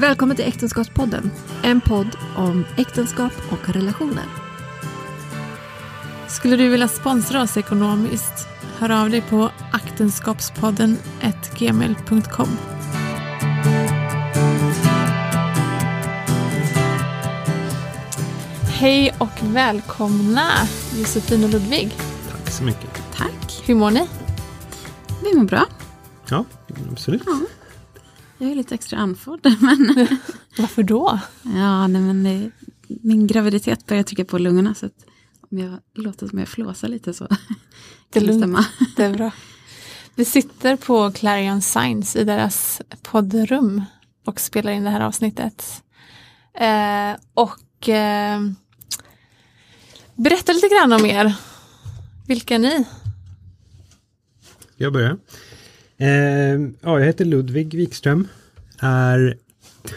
Välkommen till Äktenskapspodden, en podd om äktenskap och relationer. Skulle du vilja sponsra oss ekonomiskt? Hör av dig på aktenskapspodden gmail.com. Hej och välkomna Josefin och Ludvig. Tack så mycket. Tack. Hur mår ni? Vi mår bra. Ja, absolut. Ja. Jag är lite extra andfådd. Men Varför då? ja, nej, men det, min graviditet börjar trycka på lungorna. Så att om jag låter som jag flåsar lite så Det kan det stämma. Det är bra. Vi sitter på Clarion Science i deras poddrum och spelar in det här avsnittet. Eh, och eh, berätta lite grann om er. Vilka är ni? Jag börjar. Eh, ja, jag heter Ludvig Wikström. Är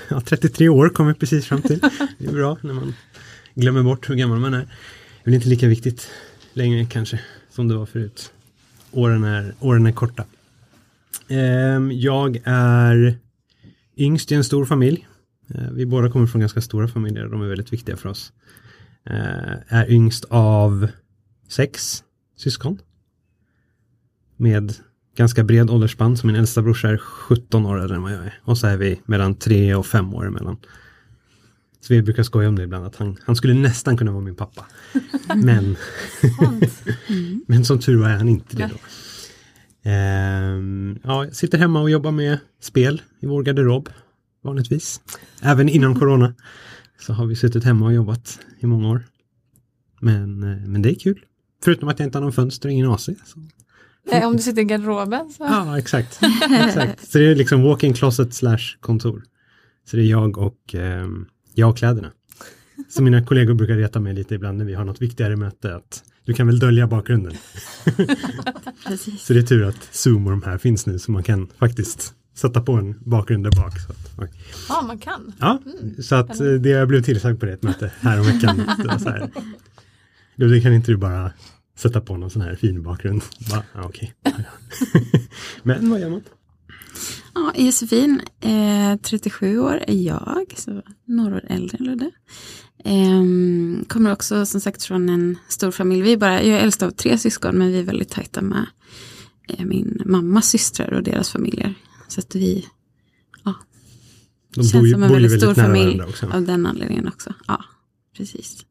ja, 33 år, kom jag precis fram till. Det är bra när man glömmer bort hur gammal man är. Det är inte lika viktigt längre kanske som det var förut. Åren är, åren är korta. Eh, jag är yngst i en stor familj. Eh, vi båda kommer från ganska stora familjer de är väldigt viktiga för oss. Eh, är yngst av sex syskon. Med ganska bred åldersspann, så min äldsta brorsa är 17 år äldre än vad jag är. Och så är vi mellan 3 och 5 år emellan. Så vi brukar skoja om det ibland, att han, han skulle nästan kunna vara min pappa. Men, men som tur var är han inte det då. Ehm, ja, jag sitter hemma och jobbar med spel i vår garderob, vanligtvis. Även innan corona så har vi suttit hemma och jobbat i många år. Men, eh, men det är kul. Förutom att jag inte har någon fönster och ingen AC. Så. Eh, om du sitter i garderoben så. Ja, exakt. exakt. Så det är liksom walk-in closet slash kontor. Så det är jag och, ehm, jag och kläderna. Så mina kollegor brukar reta mig lite ibland när vi har något viktigare möte att du kan väl dölja bakgrunden. Precis. Så det är tur att Zoom och de här finns nu så man kan faktiskt sätta på en bakgrund där bak. Så att. Ja, man kan. Ja, så att eh, det jag blev tillsagd på det ett möte här om veckan. Det var så här. Ludvig, kan inte du bara sätta på någon sån här fin bakgrund? Bara. Ja, ja. Men vad gör man? Ja, Josefin, eh, 37 år är jag, så några år äldre än Ludde. Ehm, kommer också som sagt från en stor familj. Vi är bara, jag är äldst av tre syskon, men vi är väldigt tajta med eh, min mammas systrar och deras familjer. Så att vi ja, De känns som en väldigt stor nära familj också. av den anledningen också. Ja, precis.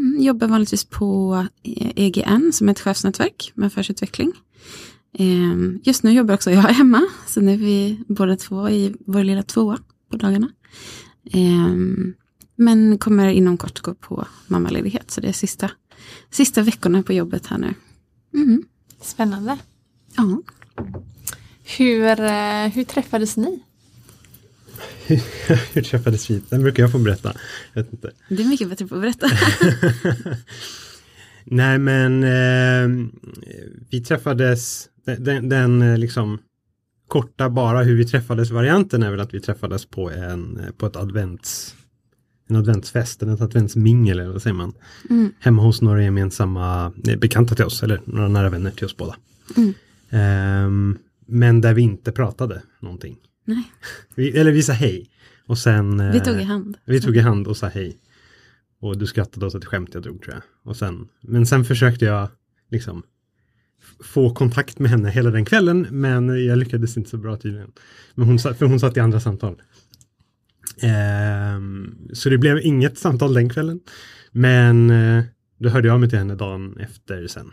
Mm, jobbar vanligtvis på eh, EGN som är ett chefsnätverk med affärsutveckling. Ehm, Just nu jobbar också jag hemma, så nu är vi båda två i vår lilla tvåa på dagarna. Ehm, Men kommer inom kort gå på mammaledighet, så det är sista, sista veckorna på jobbet här nu. Mm. Spännande. Ja. Hur, eh, hur träffades ni? Hur träffades vi? Den brukar jag få berätta. Jag vet inte. Det är mycket bättre på att berätta. Nej men eh, vi träffades, den, den, eh, liksom korta bara hur vi träffades varianten är väl att vi träffades på en eh, på ett advents en adventsfest, eller ett adventsmingel eller vad säger man? Mm. Hemma hos några gemensamma eh, bekanta till oss eller några nära vänner till oss båda. Mm. Ehm, men där vi inte pratade någonting. Nej, Vi, eller vi sa hej. Och sen... eh, vi tog i hand. vi tog i hand och sa hej. Och du skrattade åt ett skämt jag drog tror jag. Och sen, men sen försökte jag liksom få kontakt med henne hela den kvällen. Men jag lyckades inte så bra tydligen. Men hon, för hon satt i andra samtal. Ehm, så det blev inget samtal den kvällen. Men eh, då hörde jag mig till henne dagen efter sen.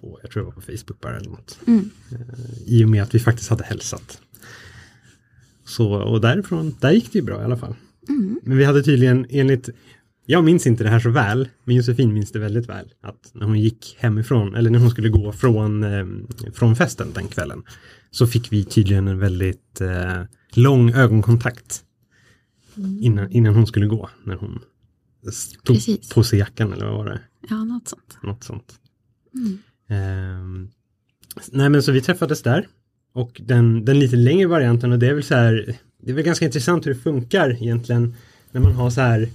På, jag tror det var på Facebook bara eller något. Mm. I och med att vi faktiskt hade hälsat. Så, och därifrån, där gick det ju bra i alla fall. Mm. Men vi hade tydligen enligt, jag minns inte det här så väl, men Josefin minns det väldigt väl. Att när hon gick hemifrån, eller när hon skulle gå från, eh, från festen den kvällen, så fick vi tydligen en väldigt eh, lång ögonkontakt. Innan, innan hon skulle gå, när hon tog Precis. på sig jackan eller vad var det? Ja, något sånt. Något sånt. Mm. Ehm, nej men så vi träffades där. Och den, den lite längre varianten och det är väl så här, det är väl ganska intressant hur det funkar egentligen när man har så här,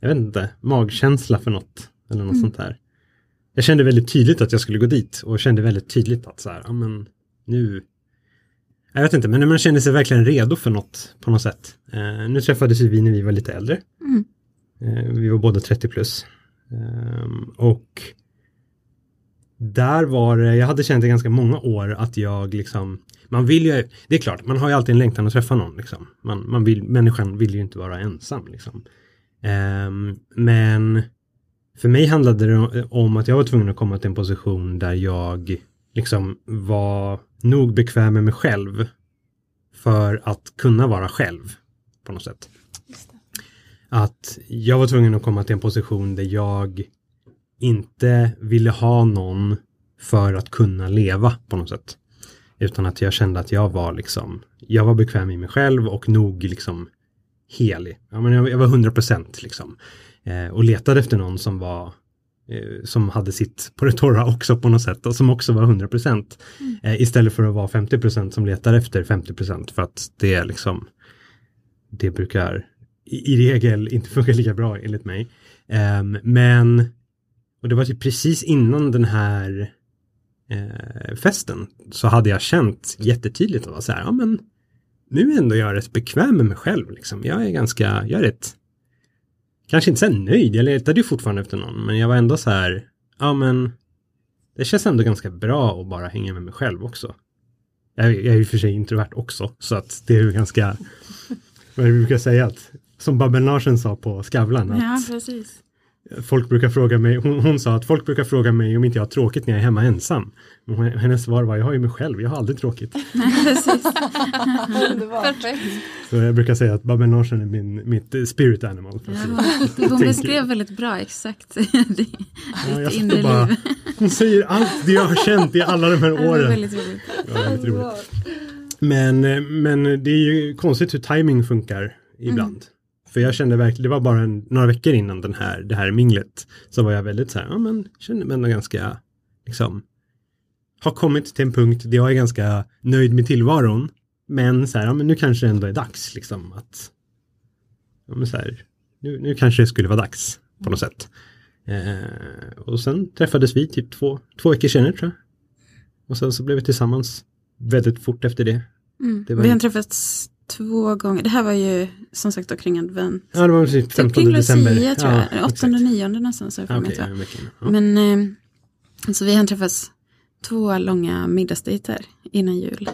jag vet inte, magkänsla för något eller något sånt där. Jag kände väldigt tydligt att jag skulle gå dit och kände väldigt tydligt att så här, ja men nu, jag vet inte, men man kände sig verkligen redo för något på något sätt. Eh, nu träffades vi när vi var lite äldre. Mm. Eh, vi var båda 30 plus. Ehm, och där var det, jag hade känt i ganska många år att jag liksom, man vill ju, det är klart, man har ju alltid en längtan att träffa någon liksom. Man, man vill, människan vill ju inte vara ensam liksom. Ehm, men för mig handlade det om att jag var tvungen att komma till en position där jag liksom var nog bekväm med mig själv för att kunna vara själv på något sätt. Att jag var tvungen att komma till en position där jag inte ville ha någon för att kunna leva på något sätt. Utan att jag kände att jag var liksom, jag var bekväm i mig själv och nog liksom helig. Ja, men jag, var 100 procent liksom. Eh, och letade efter någon som var eh, som hade sitt på det torra också på något sätt och som också var 100 procent. Eh, istället för att vara 50 procent som letar efter 50 procent för att det är liksom det brukar i, i regel inte funka lika bra enligt mig. Ehm, men och det var typ precis innan den här eh, festen så hade jag känt jättetydligt att vara så här, ja men nu är ändå jag rätt bekväm med mig själv liksom. Jag är ganska, jag är rätt, kanske inte så här nöjd, jag letade ju fortfarande efter någon, men jag var ändå så här, ja men det känns ändå ganska bra att bara hänga med mig själv också. Jag, är- jag är ju för sig introvert också, så att det är ju ganska, vad är det vi brukar säga, att, som Babben Larsson sa på Skavlan, att Ja, precis folk brukar fråga mig, hon, hon sa att folk brukar fråga mig om inte jag har tråkigt när jag är hemma ensam. Hon- hennes svar var, jag har ju mig själv, jag har aldrig tråkigt. Så jag brukar säga att Babben Larsson är min, mitt spirit animal. Ja, hon, beskrev väldigt bra exakt det, Ja, ditt jag inre bara, liv. hon säger allt det jag har känt i alla de här åren. väldigt roligt. Ja, väldigt roligt. Men, eh, men det är ju konstigt hur timing funkar ibland. För jag kände verkligen, det var bara en, några veckor innan den här, det här minglet, så var jag väldigt så här, ja men kände mig ändå ganska, liksom, har kommit till en punkt där jag är ganska nöjd med tillvaron. Men så här, ja men nu kanske det ändå är dags liksom att, ja men så här, nu, nu kanske det skulle vara dags på något sätt. Eh, och sen träffades vi typ två, två veckor senare tror jag. Och sen så blev vi tillsammans väldigt fort efter det. Mm. Det Vi har en- träffats två gånger. Det här var ju som sagt då kring advent. Ja, det var typ Typ 15 kring december. Lucia tror jag. Ja, Åttonde, exakt. nionde någonstans. har jag för Ja, mig, Okej, tror jag. ja. Men eh, så vi hann träffas två långa middagsdejter innan jul.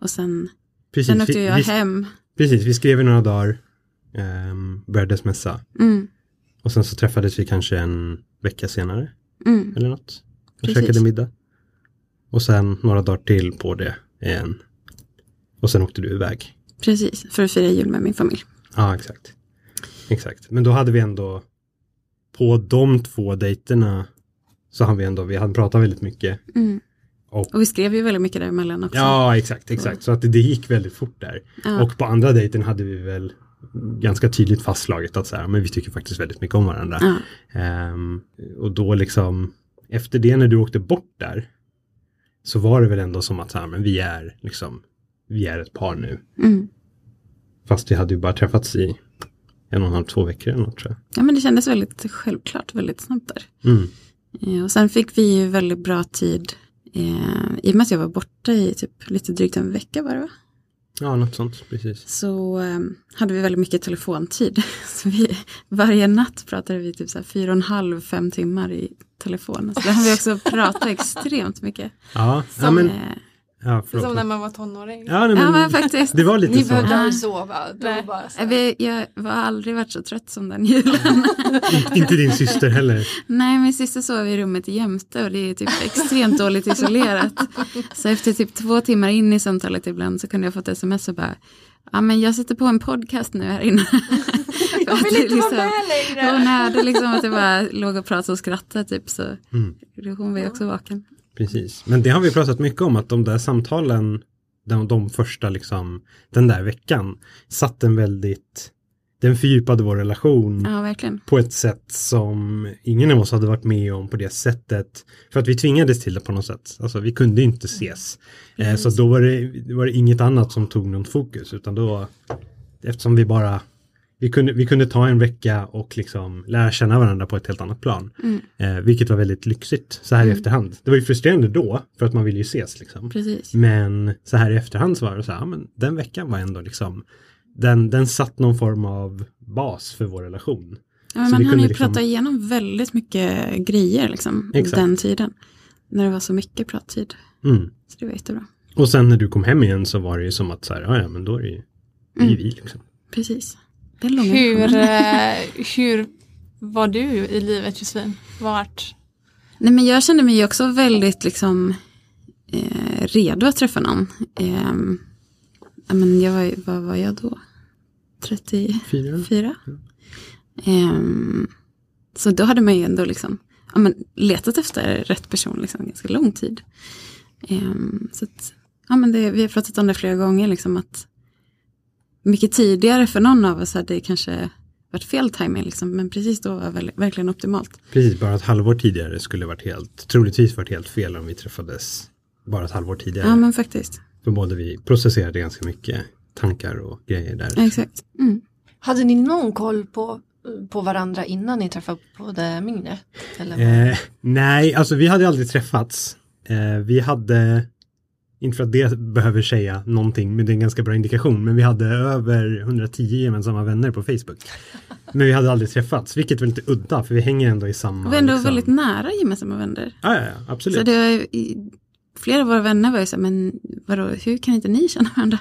Och sen, Precis, sen åkte vi, jag vi, hem. precis, vi skrev i några dagar, um, började smsa. Mm, Och sen så träffades vi kanske en vecka senare mm, eller något. Och Precis. käkade middag. Och sen några dagar till på det igen. Och sen åkte du iväg. Precis, för att fira jul med min familj. Ja, exakt. Exakt. Men då hade vi ändå på de två dejterna så hann vi ändå, vi hade pratat väldigt mycket. Mm. Och, Och vi skrev ju väldigt mycket däremellan också. ja, exakt, exakt. Så att det, det gick väldigt fort där. Ja. Och på andra dejten hade vi väl ganska tydligt fastslaget att så här, men vi tycker faktiskt väldigt mycket om varandra. Ja. Ehm, och då liksom, efter det när du åkte bort där, så var det väl ändå som att så här, men vi är liksom, vi är ett par nu. Mm. Fast vi hade ju bara träffats i en och en halv, två veckor eller något tror ja, men det kändes väldigt självklart, väldigt snabbt där. jag. Mm. Eh, Och sen fick vi ju väldigt bra tid. Eh, I och med att jag var borta i typ lite drygt en vecka var det va? Ja, något sånt, precis. Så eh, hade vi väldigt mycket telefontid. Så vi, varje natt pratade vi typ så här fyra och en halv, fem timmar i telefon. Så där har vi också pratat extremt mycket. Ja, ja Som, men, eh, ja, förlåt. Som när man var tonåring. Ja, nej, ja men, men faktiskt. det var lite Ni så. behövde aldrig sova. Var Nej. bara så Jag, här. vet- jag har aldrig varit så trött som den julen. Inte din syster heller. Nej, min syster sov i rummet jämte och det är typ extremt dåligt isolerat. Så efter typ två timmar in i samtalet ibland så kunde jag få ett sms och bara, ja men jag sätter på en podcast nu här inne. Jag vill inte vara med längre. Hon hade liksom att jag bara låg och pratade och skrattade typ så Mm. hon var ju också vaken. Precis, men det har vi pratat mycket om att de där samtalen, de, de första liksom, den där veckan, satt en väldigt, den fördjupade vår relation Ja, på ett sätt som ingen av oss hade varit med om på det sättet. För att vi tvingades till det på något sätt. Alltså vi kunde inte ses. Eh, så då var det, var det inget annat som tog någon fokus utan då, eftersom vi bara vi kunde, vi kunde ta en vecka och liksom lära känna varandra på ett helt annat plan. Mm. Eh, vilket var väldigt lyxigt så här i efterhand. Det var ju frustrerande då för att man ville ju ses liksom. Precis. Men så här i efterhand så var det så här, ja, men den veckan var ändå liksom, den, den satt någon form av bas för vår relation. Ja, men Så man hann ju liksom- prata igenom väldigt mycket grejer liksom, Exakt. den tiden. När det var så mycket prattid. Mm. Så det var jättebra. Och sen när du kom hem igen så var det ju som att så här, ja, ja men då är det ju det är ju Mm. vi liksom. Precis. Hur, eh, hur var du i livet Josefin? Vart? Nej men jag kände mig ju också väldigt liksom eh, redo att träffa någon. Eh, ja, men jag var, vad var jag då? 34? Fyra? Ehm, så då hade man ju ändå liksom ja, men letat efter rätt person liksom ganska lång tid. Ehm, så att, ja, men det, vi har pratat om det flera gånger, liksom att mycket tidigare för någon av oss hade det kanske varit fel timing, liksom, men precis då var väl, verkligen optimalt. Precis, bara ett halvår tidigare skulle varit helt, troligtvis varit helt fel om vi träffades bara ett halvår tidigare. Ja men faktiskt, För både vi processerade ganska mycket tankar och grejer där. exakt. Mm. Hade ni någon koll på, på varandra innan ni träffade både Migne? Eh, nej, alltså vi hade aldrig träffats. Eh, vi hade, inte för att det behöver säga någonting, men det är en ganska bra indikation, men vi hade över 110 gemensamma vänner på Facebook. Men vi hade aldrig träffats, vilket var lite udda, för vi hänger ändå i samma... Vi är ändå liksom- väldigt nära gemensamma vänner. Ja, ja, ja, absolut. Så det var, flera av våra vänner var ju så här, men vadå, hur kan inte ni känna varandra?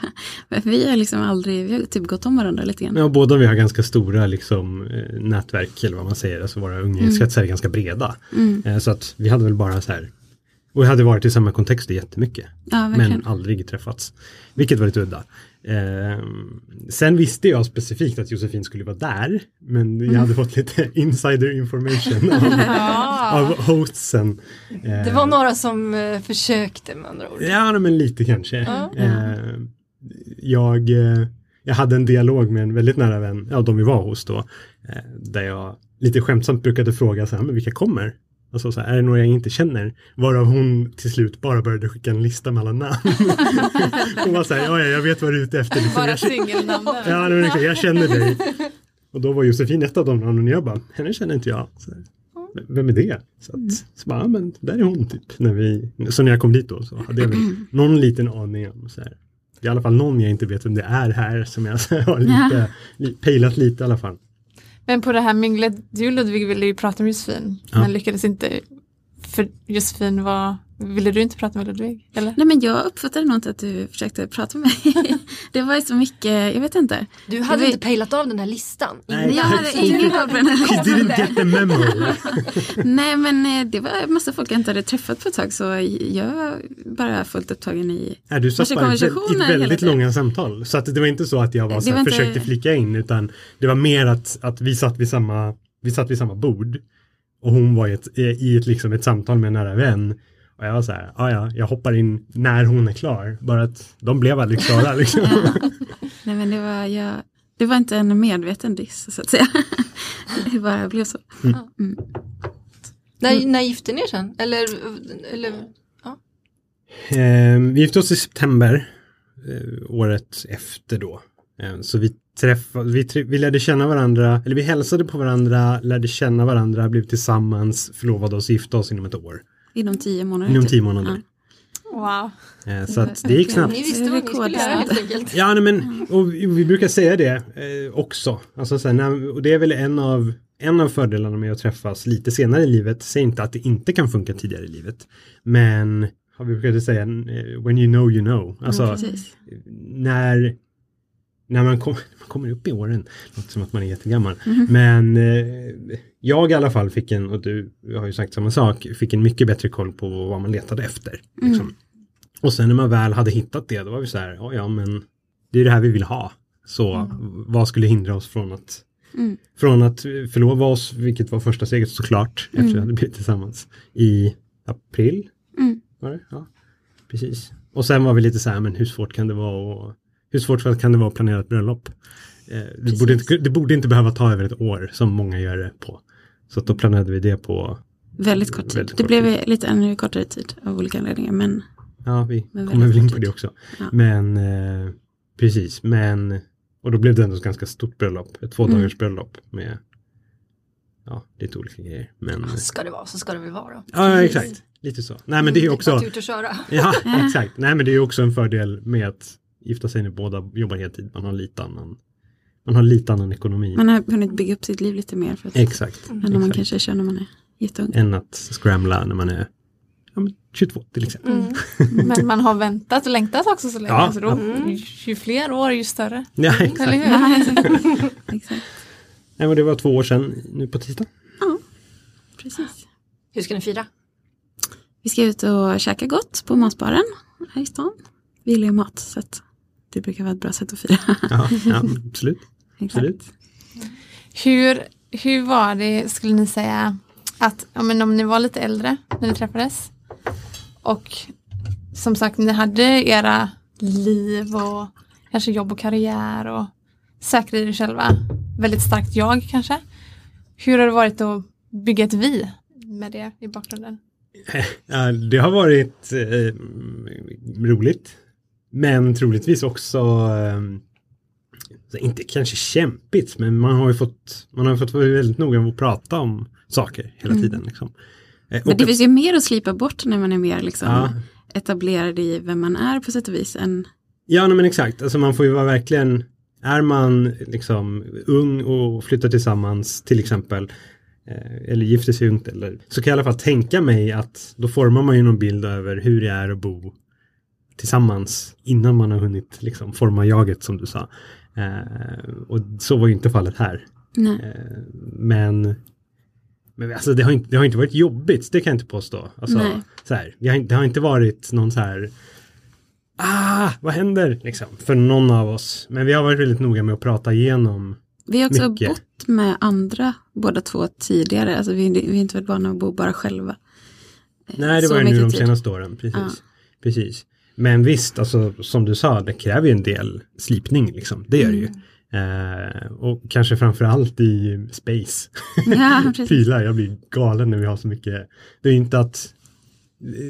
Vi har liksom aldrig, vi har typ gått om varandra lite grann. Ja, båda vi har ganska stora liksom, eh, nätverk, eller vad man säger, alltså våra umgängeskretsar är ganska breda. Mm. Eh, så att vi hade väl bara så här, och vi hade varit i samma kontexter jättemycket. Ja, men aldrig träffats. Vilket var lite udda. Eh, sen visste jag specifikt att Josefin skulle vara där, men jag hade fått lite insider information av, av hostsen. Eh, Det var några som eh, försökte med andra ord. Ja, men lite kanske. Ja. Eh, jag, eh, jag hade en dialog med en väldigt nära vän, ja de vi var hos då, eh, där jag lite skämtsamt brukade fråga så här, men vilka kommer? Alltså så här, är det några jag inte känner? Varav hon till slut bara började skicka en lista med alla namn. hon var så här, ja, ja, jag vet vad du är ute efter. Liksom, Bara jag, singelnamnen. ja, liksom, jag känner dig. Och då var Josefin ett av de namnen och jag bara, henne känner inte jag. Så här, "V- Vem är det? Så, att, så bara, ja, men där är hon typ. När vi, så när jag kom dit då så hade jag väl någon liten aning om så här. Det är i alla fall någon jag inte vet vem det är här som jag har lite, li, pejlat lite i alla fall. Men på det här minglet, du Ludvig ville ju prata med Josefin, Ja. men lyckades inte. För Josefin var, ville du inte prata med Ludvig? Eller? Nej men jag uppfattade nog inte att du försökte prata med mig. det var ju så mycket, jag vet inte. Du hade vet- inte pejlat av den här listan? Nej. Jag hade ingen koll på den här didn't get the memo. Nej men eh, det var en massa folk jag inte hade träffat på ett tag så jag var bara fullt upptagen i Nej, du satt bara i ett väldigt långa samtal. Så att det var inte så att jag var så här, var inte- försökte flika in utan det var mer att, att vi, satt vid samma, vi satt vid samma bord. Och hon var i ett, i ett, liksom ett samtal med en nära vän. Och jag var så här, ja ja, jag hoppar in när hon är klar. Bara att de blev aldrig klara liksom. Nej men det var, jag, det var inte en medveten diss så att säga. det bara blev så. Mm. När, när gifte ni er sen? Eller, eller Eh, vi gifte oss i september eh, året efter då. Eh, så vi träffade, vi, vi lärde känna varandra, eller vi hälsade på varandra, lärde känna varandra, blev tillsammans, förlovade oss, gifte oss inom ett år. Inom tio månader. Inom typ. tio månader. Wow. Eh, så att det gick snabbt. ni visste vad ni skulle göra helt enkelt? Ja, nej, men och vi vi brukar säga det eh, också. Alltså, så här, när, och det är väl en av, en av fördelarna med att träffas lite senare i livet. Säg inte att det inte kan funka tidigare i livet. Men, har vi brukade säga, eh, when you know you know. Alltså, Ja, när, när man, kom, man kommer upp i åren, låter som att man är jättegammal. Men eh, jag i alla fall fick en, och du har ju sagt samma sak, fick en mycket bättre koll på vad man letade efter. Liksom. Och sen när man väl hade hittat det, då var vi så här, ja, ja men det är det här vi vill ha. Så vad skulle hindra oss från att Mm. från att förlova oss, vilket var första steget såklart, efter vi hade blivit tillsammans i april. Mm. Var det? Ja, precis. Och sen var vi lite så här, men hur svårt kan det vara och, hur svårt kan det vara att planera ett bröllop? Eh, det, borde inte, det borde inte behöva ta över ett år som många gör det på. Så att då planerade vi det på, Väldigt kort tid. Väldigt det kort blev lite ännu kortare tid av olika anledningar. Men ja vi Men kommer väl in på det tid. också. Ja. Men eh, precis, men och då blev det ändå ett ganska stort bröllop, ett två dagars bröllop med ja, lite olika grejer. Men, Ska det vara så ska det väl vara. ja, exakt. Lite så. Nej, men det är ju också, Att ut och köra. ja, exakt. Nej, men det är ju också en fördel med att gifta sig när båda jobbar heltid. Man har lite annan, man har lite annan ekonomi. Man har hunnit bygga upp sitt liv lite mer för att, Exakt. än när man exakt. kanske kör när man är jätteung. Än att scramla när man är ja, men 22 till exempel. Mm. Men man har väntat och längtat också så länge. Ja, så då, ju fler år ju större. Ja, Eller exakt. exakt. Nej, men det var två år sedan nu på tisdag. Ja, precis. Hur ska ni fira? Vi ska ut och käka gott på matbaren här i stan. Vi gillar ju mat så att det brukar vara ett bra sätt att fira. Ja, ja absolut. Exakt. absolut. Hur, hur var det, skulle ni säga, att ja, men om ni var lite äldre när ni träffades och som sagt ni hade era liv och kanske jobb och karriär och säkrade er själva, väldigt starkt jag kanske. Hur har det varit att bygga ett vi med det i bakgrunden? Ja, det har varit eh, roligt. Men troligtvis också eh, så inte kanske kämpigt, men man har ju fått, man har fått vara väldigt noga med att prata om saker hela tiden. Liksom. Eh, Men det att- finns ju mer att slipa bort när man är mer liksom Ja. etablerad i vem man är på sätt och vis. Än, Ja, nej, men exakt. Alltså man får ju vara verkligen, är man liksom ung och flyttar tillsammans till exempel, eh, eller gifter sig ungt, eller, så kan jag i alla fall tänka mig att då formar man ju någon bild över hur det är att bo tillsammans innan man har hunnit liksom forma jaget som du sa. Eh, och så var ju inte fallet här. Eh, men men alltså det, har inte, det har inte varit jobbigt, det kan jag inte påstå. Alltså, Nej. så här, det, har, det har inte varit någon så här Ah, vad händer? Liksom, för någon av oss. Men vi har varit väldigt noga med att prata igenom. Vi har också Mycket. bott med andra båda två tidigare. Alltså vi, vi har inte varit vana att bo bara själva. Nej, det så var ju nu de tid. senaste åren. Precis. Ja. precis. Men visst, alltså, som du sa, det kräver ju en del slipning. Liksom. Det gör det ju. Mm. Eh, och kanske framför allt i space. Ja. Prylar, jag blir galen när vi har så mycket. Det är inte att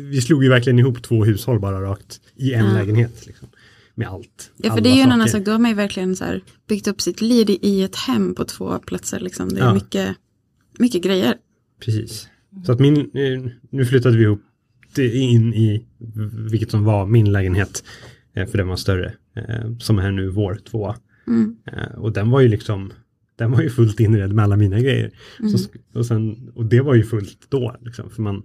vi slog ju verkligen ihop två hushåll bara rakt i en Ja. lägenhet. Liksom, med allt. Ja, för det är ju en annan sak. Då har man ju verkligen så här byggt upp sitt liv i- i ett hem på två platser. Liksom. Det är Ja. mycket, mycket grejer. Precis. Så att min, eh, nu flyttade vi ihop det in i vilket som var min lägenhet. eh, För den var större. eh, Som är nu vår tvåa. Mm. Eh, Och den var ju liksom den var ju fullt inredd med alla mina grejer. Mm. Så, och, sen, och det var ju fullt då. Liksom, för man,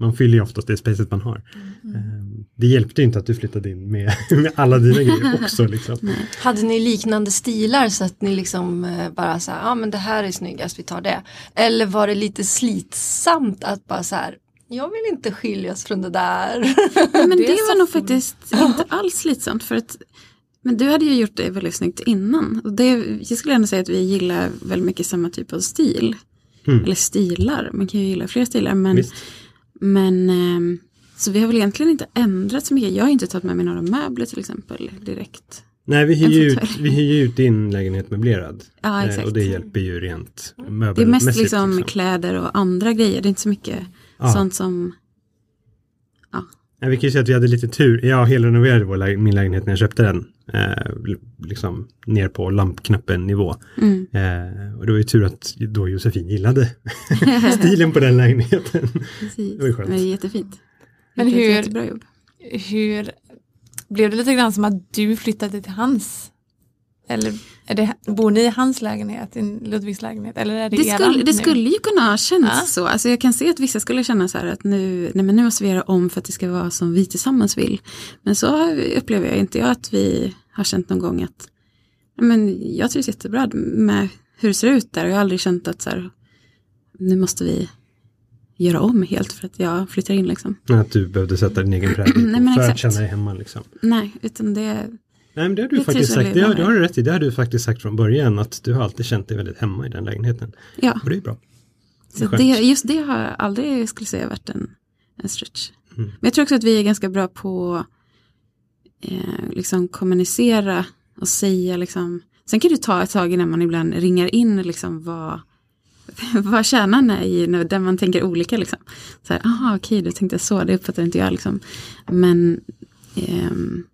man fyller ju oftast det spacet man har. Mm. Det hjälpte inte att du flyttade in med, med alla dina grejer också. Liksom. Hade ni liknande stilar så att ni liksom bara så här, ja men det här är snyggast, vi tar det. Eller var det lite slitsamt att bara så här, jag vill inte skiljas från det där. Nej, men det, Det är var nog fint. faktiskt inte alls slitsamt. För att, men du hade ju gjort det väldigt snyggt innan. Och det, jag skulle ändå säga att vi gillar väldigt mycket samma typ av stil. Mm. Eller stilar, man kan ju gilla fler stilar. Men, Visst. men ehm, så vi har väl egentligen inte ändrat så mycket. Jag har inte tagit med mig några möbler till exempel direkt. Nej, vi hyr, ju ut, vi hyr ut din lägenhet möblerad. Ja, Eh, exakt. Och det hjälper ju rent Det är möbelmässigt. mest liksom kläder och andra grejer. Det är inte så mycket Ja. sånt som... Ja, vi kan ju säga att vi hade lite tur. Jag helrenoverade vår lä- min lägenhet när jag köpte den. Eh, liksom ner på lampknappen nivå. Mm. Eh, och det var ju tur att då Josefin gillade stilen på den lägenheten. Precis. Det var ju skönt. Men det är jättefint. Men hur- Jättebra jobb. Hur blev det lite grann som att du flyttade till hans? Eller det, bor ni i hans lägenhet, i Ludvigs lägenhet? Eller är det, Det eran skulle, det skulle ju kunna ha känts Ja. så. Alltså jag kan se att vissa skulle känna så här att nu, nej men nu måste vi göra om för att det ska vara som vi tillsammans vill. Men så upplever jag inte jag att vi har känt någon gång att men jag trivs jättebra med hur det ser ut där. Och jag har aldrig känt att så här, nu måste vi göra om helt för att jag flyttar in liksom. Att du behövde sätta din egen prägel Nej, för att exakt. känna dig hemma. Liksom. Nej, utan det, Nej, men det har du faktiskt sagt. Det det har du rätt i. Det har du faktiskt sagt från början. Att du har alltid känt dig väldigt hemma i den lägenheten. ja. Och det är bra. Så det, just det har jag aldrig, skulle säga, varit en, en stretch. Mm. Men jag tror också att vi är ganska bra på eh, liksom kommunicera och säga liksom. Sen kan det ta ett tag innan man ibland ringar in liksom vad, vad kärnan är i, när- där man tänker olika liksom. Så här, aha okej, du tänkte så, det uppfattar inte jag liksom. Men, ehm,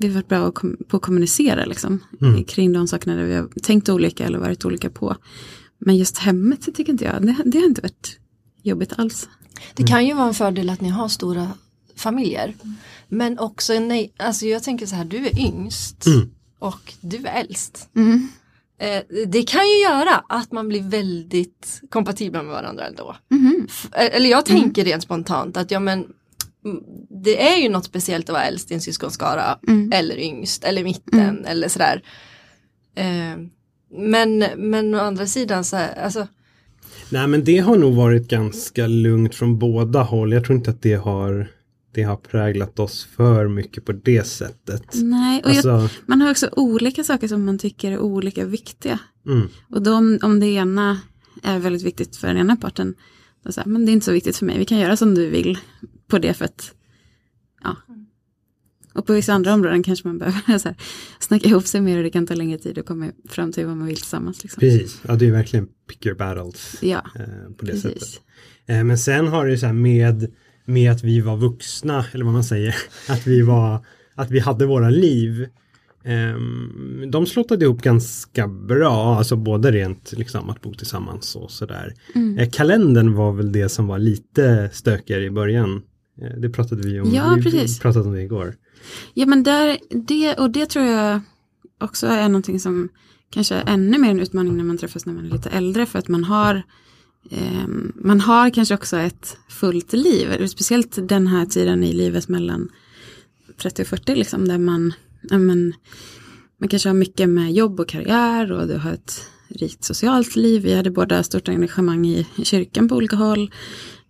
vi har varit bra på att kommunicera liksom, Mm. kring de sakerna där vi har tänkt olika eller varit olika på. Men just hemmet så tycker inte jag, det, det har inte varit jobbigt alls. Det kan ju vara en fördel att ni har stora familjer. Men också, nej, alltså jag tänker så här, du är yngst Mm. och du är äldst. Mm. Eh, det kan ju göra att man blir väldigt kompatibla med varandra ändå. Mhm. F- eh, Eller jag tänker rent spontant att ja men mm, det är ju något speciellt att vara äldst i en syskonskara Mm. eller yngst eller mitten eller sådär. Eh, men, men å andra sidan så här, alltså Nej men det har nog varit ganska lugnt från båda håll. Jag tror inte att det har, det har präglat oss för mycket på det sättet. Nej, och jag, Alltså, man har också olika saker som man tycker är olika viktiga. mm, Och då om, om det ena är väldigt viktigt för den ena parten, då så här, men det är inte så viktigt för mig, vi kan göra som du vill på det för att, ja. Och på vissa andra områden kanske man behöver så här, snacka ihop sig mer och det kan ta längre tid att komma fram till vad man vill tillsammans. Liksom. precis, ja det är verkligen pick your battles Ja, eh, på det sättet. precis. Eh, men sen har det så här med, med att vi var vuxna, eller vad man säger, att vi var, att vi hade våra liv. ehm, de slottade ihop ganska bra, alltså både rent liksom att bo tillsammans och sådär. Mm. Eh, kalendern var väl det som var lite stökigare i början. Eh, det pratade vi om, Ja, vi precis. pratade om det igår. Ja men där, det, och det tror jag också är någonting som kanske är ännu mer en utmaning när man träffas när man är lite äldre för att man har ehm, man har kanske också ett fullt liv, speciellt den här tiden i livet mellan 30 och 40 liksom där man, ja, men, man kanske har mycket med jobb och karriär och du har ett rikt socialt liv. Vi hade båda stort engagemang i kyrkan på olika håll.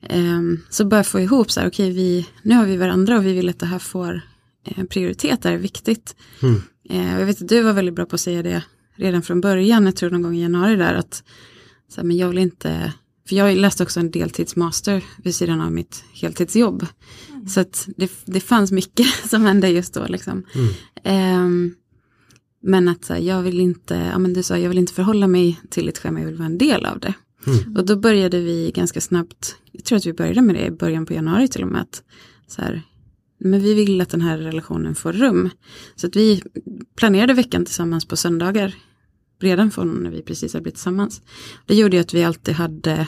Ehm, så bara få ihop så här, okej, vi, nu har vi varandra och vi vill att det här får eh, prioritet, det här är viktigt. Mm. Eh, och jag vet att du var väldigt bra på att säga det redan från början, jag tror någon gång i januari där, att så här, men jag vill inte, för jag läste också en deltidsmaster vid sidan av mitt heltidsjobb. Så att det, det fanns mycket som hände just då liksom. Mm. Ehm, men att så här, jag vill inte, ja men du sa, jag vill inte förhålla mig till ett schema, jag vill vara en del av det. Mm. Och då började vi ganska snabbt, jag tror att vi började med det i början på januari till och med, att så här, men vi vill att den här relationen får rum. Så att vi planerade veckan tillsammans på söndagar, redan från när vi precis hade blivit tillsammans. Det gjorde ju att vi alltid hade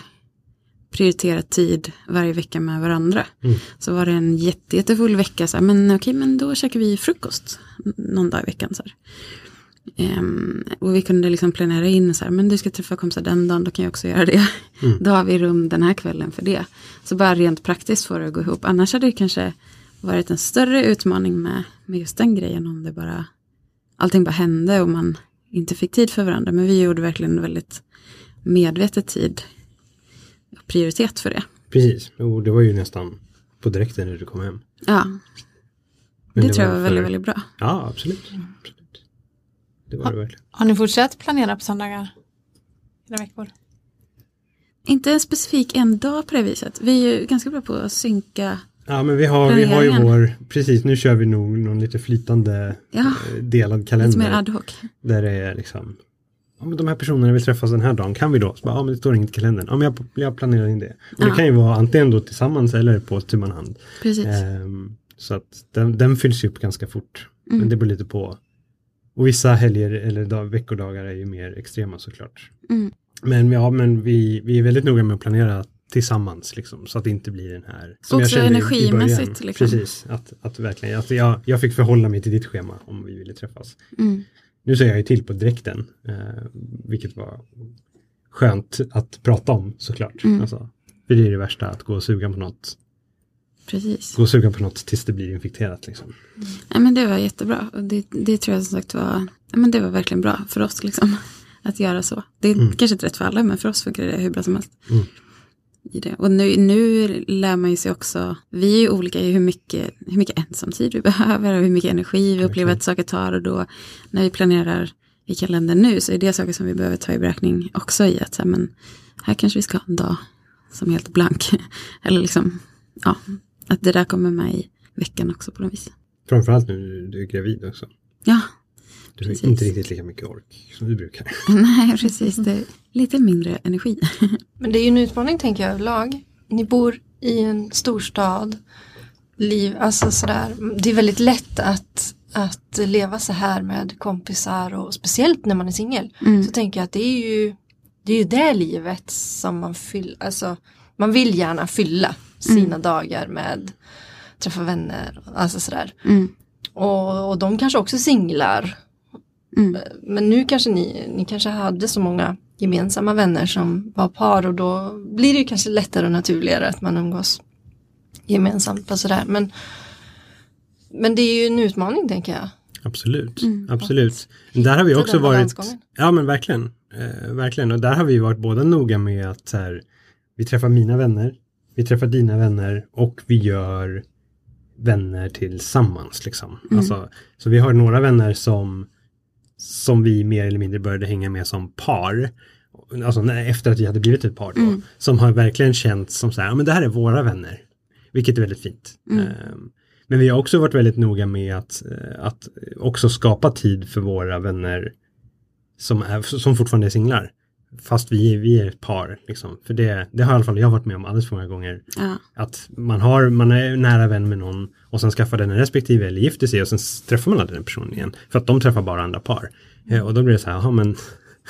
prioriterat tid varje vecka med varandra. Mm. Så var det en jätte, jättefull vecka, så här, men okej, men då käkar vi frukost någon dag i veckan. Så här. Ehm, och vi kunde liksom planera in så här, men du ska träffa kompisar den dagen, då kan jag också göra det. Mm. Då har vi rum den här kvällen för det. Så bara rent praktiskt får det att gå ihop. Annars hade det kanske varit en större utmaning med, med just den grejen om det bara, allting bara hände och man inte fick tid för varandra. Men vi gjorde verkligen väldigt medvetet tid och prioritet för det. Precis, och det var ju nästan på direkten när du kom hem. Ja, Men det, tror jag var för- väldigt, väldigt bra. Ja, absolut. absolut. Det var det verkligen. Har ni fortsatt planera på söndagar? Hela veckor? Inte en specifik en dag på det viset. Vi är ju ganska bra på att synka. Ja, men vi har, vi har ju vår, precis nu kör vi nog någon lite flytande Ja, eh, delad lite mer kalender. ad hoc. Där det är liksom, ja men de här personerna vill träffas den här dagen, kan vi då? Så bara, ja men det står inget i kalendern, ja men jag, jag planerar in det. Och det Ja. kan ju vara antingen då tillsammans eller på tu man hand. Precis. Ehm, så att den, den fylls ju upp ganska fort. Mm. Men det beror lite på. Och vissa helger eller dag, veckodagar är ju mer extrema såklart. Mm. Men, ja, men vi, vi är väldigt noga med att planera tillsammans liksom, så att det inte blir den här som Också i energimässigt, liksom. Precis, att, att verkligen, att jag, jag fick förhålla mig till ditt schema om vi ville träffas. Mm. Nu säger jag ju till på direkten, eh, vilket var skönt att prata om såklart. Mm. Alltså, för det är det värsta, att gå och suga på något, Precis. gå suga på något tills det blir infekterat. Liksom. Ja, men det var jättebra. Och det, det tror jag som sagt var, ja, men det var verkligen bra för oss liksom. Att göra så. Det är Mm. kanske inte rätt för alla, men för oss funkar det hur bra som helst. Mm. I det. Och nu, nu lär man ju sig också, vi är ju olika i hur mycket, hur mycket ensamtid vi behöver och hur mycket energi vi upplever att saker tar. Och då när vi planerar i kalendern nu så är det saker som vi behöver ta i beräkning också i att så här, men här kanske vi ska ha en dag som är helt blank. Eller liksom, ja, att det där kommer med i veckan också på något vis. Framförallt nu du är gravid också. Ja, Du har Precis. inte riktigt lika mycket ork som du brukar. Nej, precis. Det är lite mindre energi. Men det är ju en utmaning tänker jag överlag. Ni bor i en storstad. Liv, alltså sådär. Det är väldigt lätt att att leva så här med kompisar och speciellt när man är singel. Mm. Så tänker jag att det är ju det är ju det livet som man fyller, alltså man vill gärna fylla sina dagar med träffa vänner, alltså sådär. Mm. Och, och de kanske också singlar. Mm. Men nu kanske ni, ni kanske hade så många gemensamma vänner som var par och då blir det ju kanske lättare och naturligare att man umgås gemensamt och sådär. Men, men det är ju en utmaning tänker jag. Absolut, Mm. absolut. Där har vi också varit, ja men verkligen, eh, verkligen. Och där har vi varit båda noga med att så här, vi träffar mina vänner, vi träffar dina vänner och vi gör vänner tillsammans. Liksom. Alltså, så vi har några vänner som, som vi mer eller mindre började hänga med som par. Alltså när, efter att vi hade blivit ett par då. Som har verkligen känts som så här, ja men det här är våra vänner. Vilket är väldigt fint. Ehm, men vi har också varit väldigt noga med att, eh, att också skapa tid för våra vänner som, är, som fortfarande är singlar. Fast vi, vi är ett par. Liksom. För det, det har i alla fall jag varit med om alldeles för många gånger. Ja. Att man, har, man är nära vän med någon och sen skaffar den respektive eller gifter sig och sen träffar man aldrig den personen igen. För att de träffar bara andra par. Eh, och då blir det så här, ja men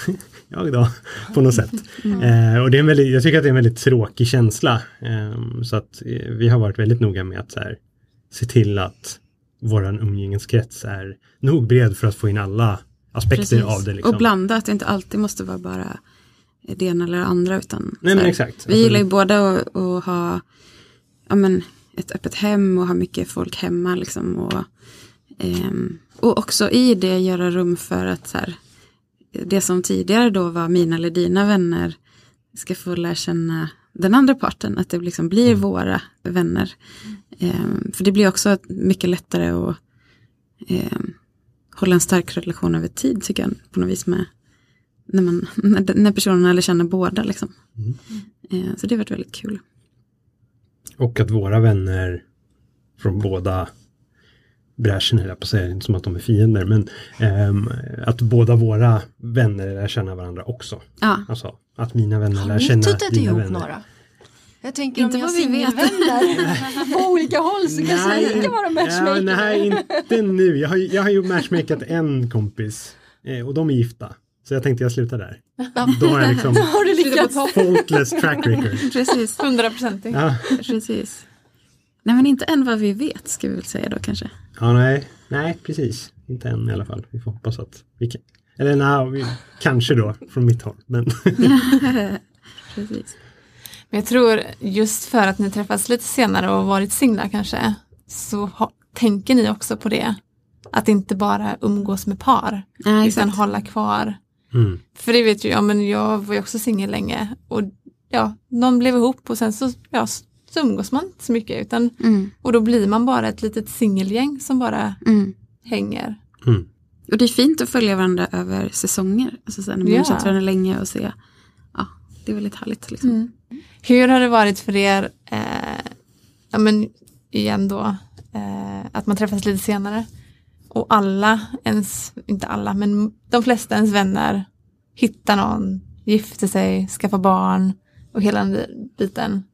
jag då, på något sätt. Eh, och det är en väldigt, jag tycker att det är en väldigt tråkig känsla. Eh, så att eh, vi har varit väldigt noga med att så här, se till att våran umgängeskrets är nog bred för att få in alla aspekter Precis. av det. Liksom. Och blanda, att det inte alltid måste vara bara det ena eller det andra. Utan Nej, men exakt. Vi Alltså- gillar ju båda att, att ha ja, men, ett öppet hem och ha mycket folk hemma. Liksom, och, ehm, och också i det göra rum för att så här, det som tidigare då var mina eller dina vänner ska få lära känna den andra parten. Att det liksom blir Mm. våra vänner. Ehm, för det blir också mycket lättare att ehm, hålla en stark relation över tid tycker jag. På något vis med när, man, när, när personerna lär känna båda. Liksom. Mm. Ehm, så det har varit väldigt kul. Och att våra vänner från båda bräschen, höll jag på att säga, inte som att de är fiender, men ehm, att båda våra vänner lär känna varandra också. Ja, Alltså att mina vänner Har lär ni känna tuttat dina ihop vänner. några? Jag tänker Inte om vet. singelvänner på olika håll så kanske ni kan vara ja, matchmaker. nej, inte nu. Jag har, jag har ju matchmakat en kompis eh, och de är gifta. Så jag tänkte jag slutar där. Då har jag liksom Har du lyckats? faultless track record. precis. Hundraprocentigt. Ja, precis. Nej men inte än vad vi vet ska vi väl säga då kanske. ja nej, nej, precis. Inte än i alla fall. Vi får hoppas att vi kan. Eller nej, vi, kanske då från mitt håll. Men Precis. Men jag tror just för att ni träffats lite senare och varit singlar kanske så ha, tänker ni också på det. Att inte bara umgås med par Ja, utan exakt. hålla kvar. Mm, För det vet ju jag, men jag var ju också singel länge och ja, någon blev ihop och sen så, ja, så umgås man inte så mycket utan Mm, och då blir man bara ett litet singelgäng som bara mm. hänger. mm. Och det är fint att följa varandra över säsonger. Alltså så här, när man Ja. har känt varandra länge och se. Ja, det är väldigt härligt. Liksom. Hur har det varit för er, eh, ja men igen då, eh, att man träffas lite senare och alla ens, inte alla, men de flesta ens vänner hittar någon, gifter sig, skaffar barn och hela den biten.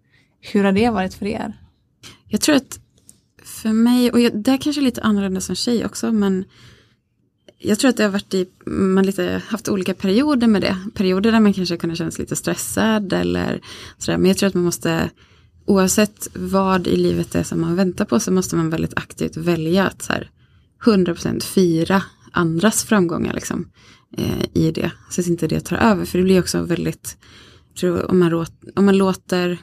Hur har det varit för er? Jag tror att för mig, och jag, det är kanske lite annorlunda som tjej också, men jag tror att det har varit i, man lite haft olika perioder med det. Perioder där man kanske kunde känna sig lite stressad eller sådär. Men jag tror att man måste, oavsett vad i livet det är som man väntar på, så måste man väldigt aktivt välja att så här, 100% fira andras framgångar liksom, eh, i det. Så att inte det tar över, för det blir också väldigt, tror, om man, råt, om man låter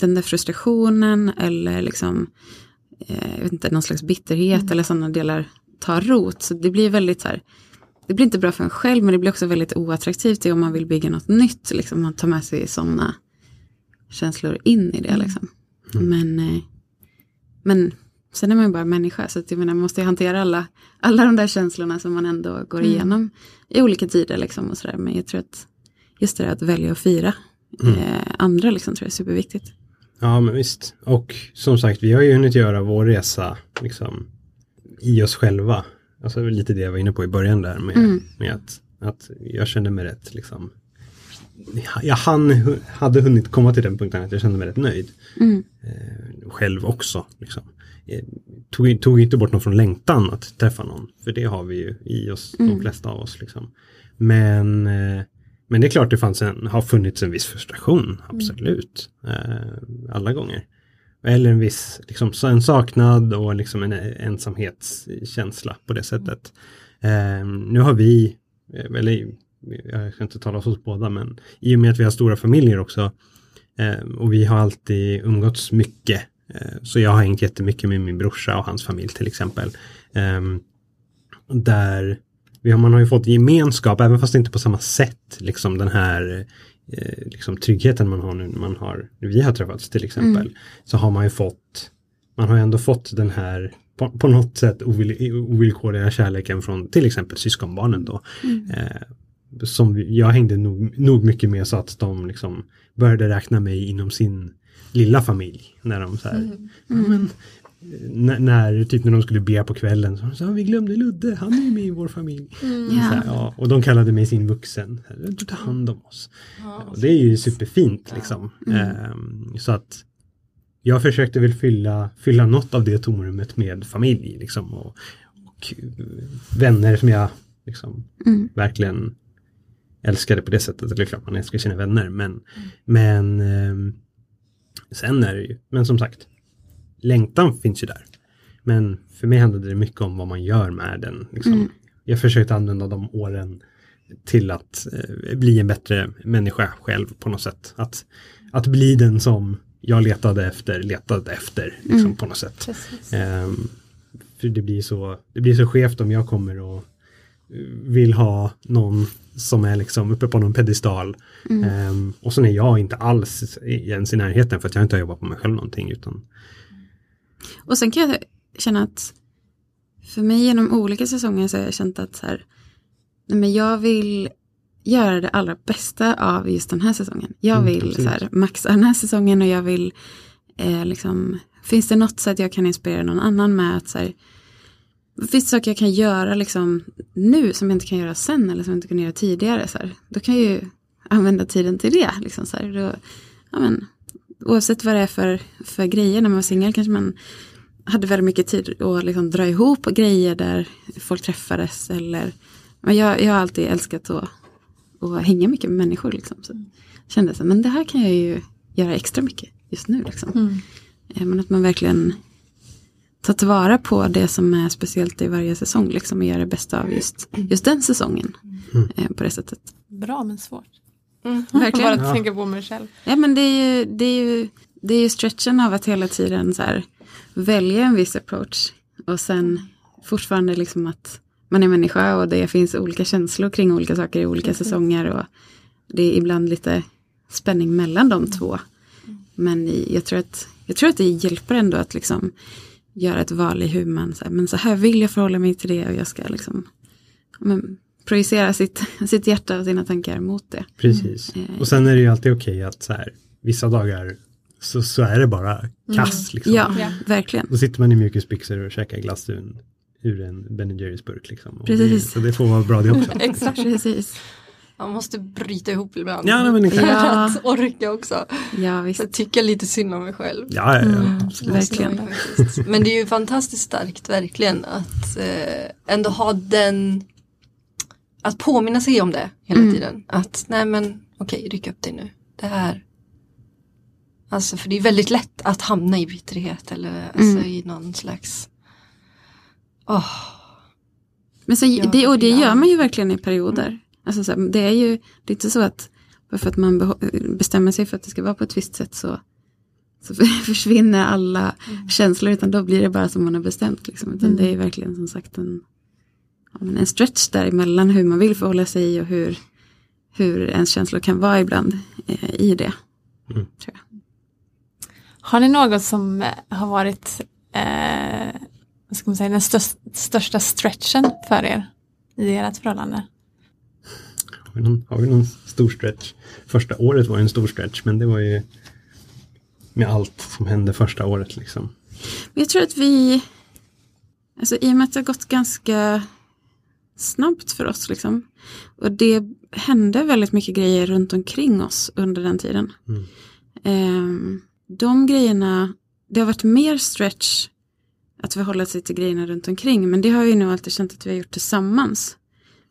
den där frustrationen eller liksom, eh, jag vet inte, någon slags bitterhet eller sådana delar tar rot. Så det blir väldigt så här, det blir inte bra för en själv men det blir också väldigt oattraktivt om man vill bygga något nytt. Liksom, man tar med sig sådana känslor in i det. Liksom. Men, eh, men sen är man ju bara människa så att jag menar, man måste ju hantera alla, alla de där känslorna som man ändå går igenom i olika tider. Liksom, och så där. Men jag tror att just det där att välja att fira eh, andra liksom, tror jag är superviktigt. Ja, men visst. Och som sagt, vi har ju hunnit göra vår resa liksom, i oss själva. Alltså lite det jag var inne på i början där med, Mm. med att, att jag kände mig rätt liksom. Jag hann, hade hunnit komma till den punkten att jag kände mig rätt nöjd. Mm. Eh, själv också. Liksom. Eh, tog, tog inte bort någon från längtan att träffa någon. För det har vi ju i oss, Mm. de flesta av oss. Liksom. Men, eh, men det är klart det fanns en, har funnits en viss frustration, absolut. Eh, alla gånger. Eller en viss liksom, en saknad och liksom en ensamhetskänsla på det sättet. Eh, nu har vi, eller jag ska inte tala för oss båda, men i och med att vi har stora familjer också och vi har alltid umgåtts mycket. Eh, så jag har hängt jättemycket med min brorsa och hans familj till exempel. Eh, där man har ju fått gemenskap, även fast inte på samma sätt, liksom den här eh, liksom tryggheten man har nu när man har, vi har träffats till exempel, så har man ju fått, man har ju ändå fått den här på, på något sätt ovill, ovillkorliga kärleken från till exempel syskonbarnen då. Eh, som jag hängde nog, nog mycket med så att de liksom började räkna mig inom sin lilla familj. När de så här, ja, men, eh, när, när, typ när de skulle be på kvällen så sa vi glömde Ludde, han är ju med i vår familj. Så här, ja, och de kallade mig sin vuxen. Du tar hand om oss. Och det är ju superfint liksom. Ehm, så att jag försökte väl fylla, fylla något av det tomrummet med familj liksom. Och, och vänner som jag liksom Mm. verkligen älskade på det sättet. Det är klart man älskar sina vänner men, men ehm, sen är det ju, men som sagt, längtan finns ju där. Men för mig handlade det mycket om vad man gör med den. Liksom. Jag försökte använda de åren till att eh, bli en bättre människa själv på något sätt. Att, att bli den som jag letade efter, letade efter liksom, på något sätt. Ehm, för det blir, så, det blir så skevt om jag kommer och eh, vill ha någon som är liksom uppe på någon pedestal. Ehm, och sen är jag inte alls ens i närheten för att jag inte har jobbat på mig själv någonting. Utan, Och sen kan jag känna att för mig genom olika säsonger så har jag känt att så här, nej men jag vill göra det allra bästa av just den här säsongen. Jag Mm, vill absolut. så här, maxa den här säsongen och jag vill eh, liksom, finns det något sätt jag kan inspirera någon annan med att så här, finns saker jag kan göra liksom nu som jag inte kan göra sen eller som jag inte kunde göra tidigare. Så här, då kan jag ju använda tiden till det. Liksom, så här, då, ja, men, oavsett vad det är för, för grejer när man var singel kanske man hade väldigt mycket tid att liksom dra ihop grejer där folk träffades. Eller, men jag, jag har alltid älskat att, att hänga mycket med människor. Liksom, så jag kände så, men det här kan jag ju göra extra mycket just nu. Liksom. Mm. Eh, Men att man verkligen tar tillvara på det som är speciellt i varje säsong. Liksom, och gör det bästa av just, just den säsongen. Eh, på det sättet. Bra men svårt. Verkligen. Bara tänka på mig själv. Ja men det är ju, det är ju, det är ju stretchen av att hela tiden så här, välja en viss approach. Och sen fortfarande liksom att man är människa och det finns olika känslor kring olika saker i olika säsonger. Och det är ibland lite spänning mellan de två. Men jag tror att, jag tror att det hjälper ändå att liksom göra ett val i hur man, så här, men så här vill jag förhålla mig till det och jag ska liksom men, projicera sitt, sitt hjärta och sina tankar mot det. precis. Och sen är det ju alltid okej att så här, vissa dagar så, så är det bara kass. Liksom. Ja, Ja. verkligen. Då sitter man i mjukisbyxor och käkar glass ur en, ur en Ben Jerrys burk. Liksom. Och Precis. Det, så det får vara bra det också. Exakt. Precis. Man måste bryta ihop ibland. Ja, nej, men exakt. Ja. Att orka också. Ja, Så visst. jag tycker lite synd om mig själv. Ja, ja, ja. Mm, verkligen. Faktiskt. Men det är ju fantastiskt starkt verkligen att eh, ändå ha den att påminna sig om det hela Mm. tiden. Att nej men okej, ryck upp dig nu. Det här. Alltså för det är väldigt lätt att hamna i bitterhet eller alltså, Mm. i någon slags Åh, Men sen, Ja, det, och det ja. gör man ju verkligen i perioder. Alltså, så här, det är ju det är inte så att bara för att man bestämmer sig för att det ska vara på ett visst sätt så, så försvinner alla känslor utan då blir det bara som man har bestämt. Liksom. Utan det är verkligen som sagt en, en stretch däremellan hur man vill förhålla sig och hur, hur ens känslor kan vara ibland eh, i det. Mm. Tror jag. Har ni något som eh, har varit eh, vad ska man säga, den största, största stretchen för er i ert förhållande? Har vi, någon, har vi någon stor stretch? Första året var ju en stor stretch men det var ju med allt som hände första året liksom. Jag tror att vi, alltså i och med att det har gått ganska snabbt för oss liksom. Och det hände väldigt mycket grejer runt omkring oss under den tiden. Mm. Ehm, de grejerna, det har varit mer stretch att förhålla sig till grejerna runt omkring. Men det har vi nog alltid känt att vi har gjort tillsammans.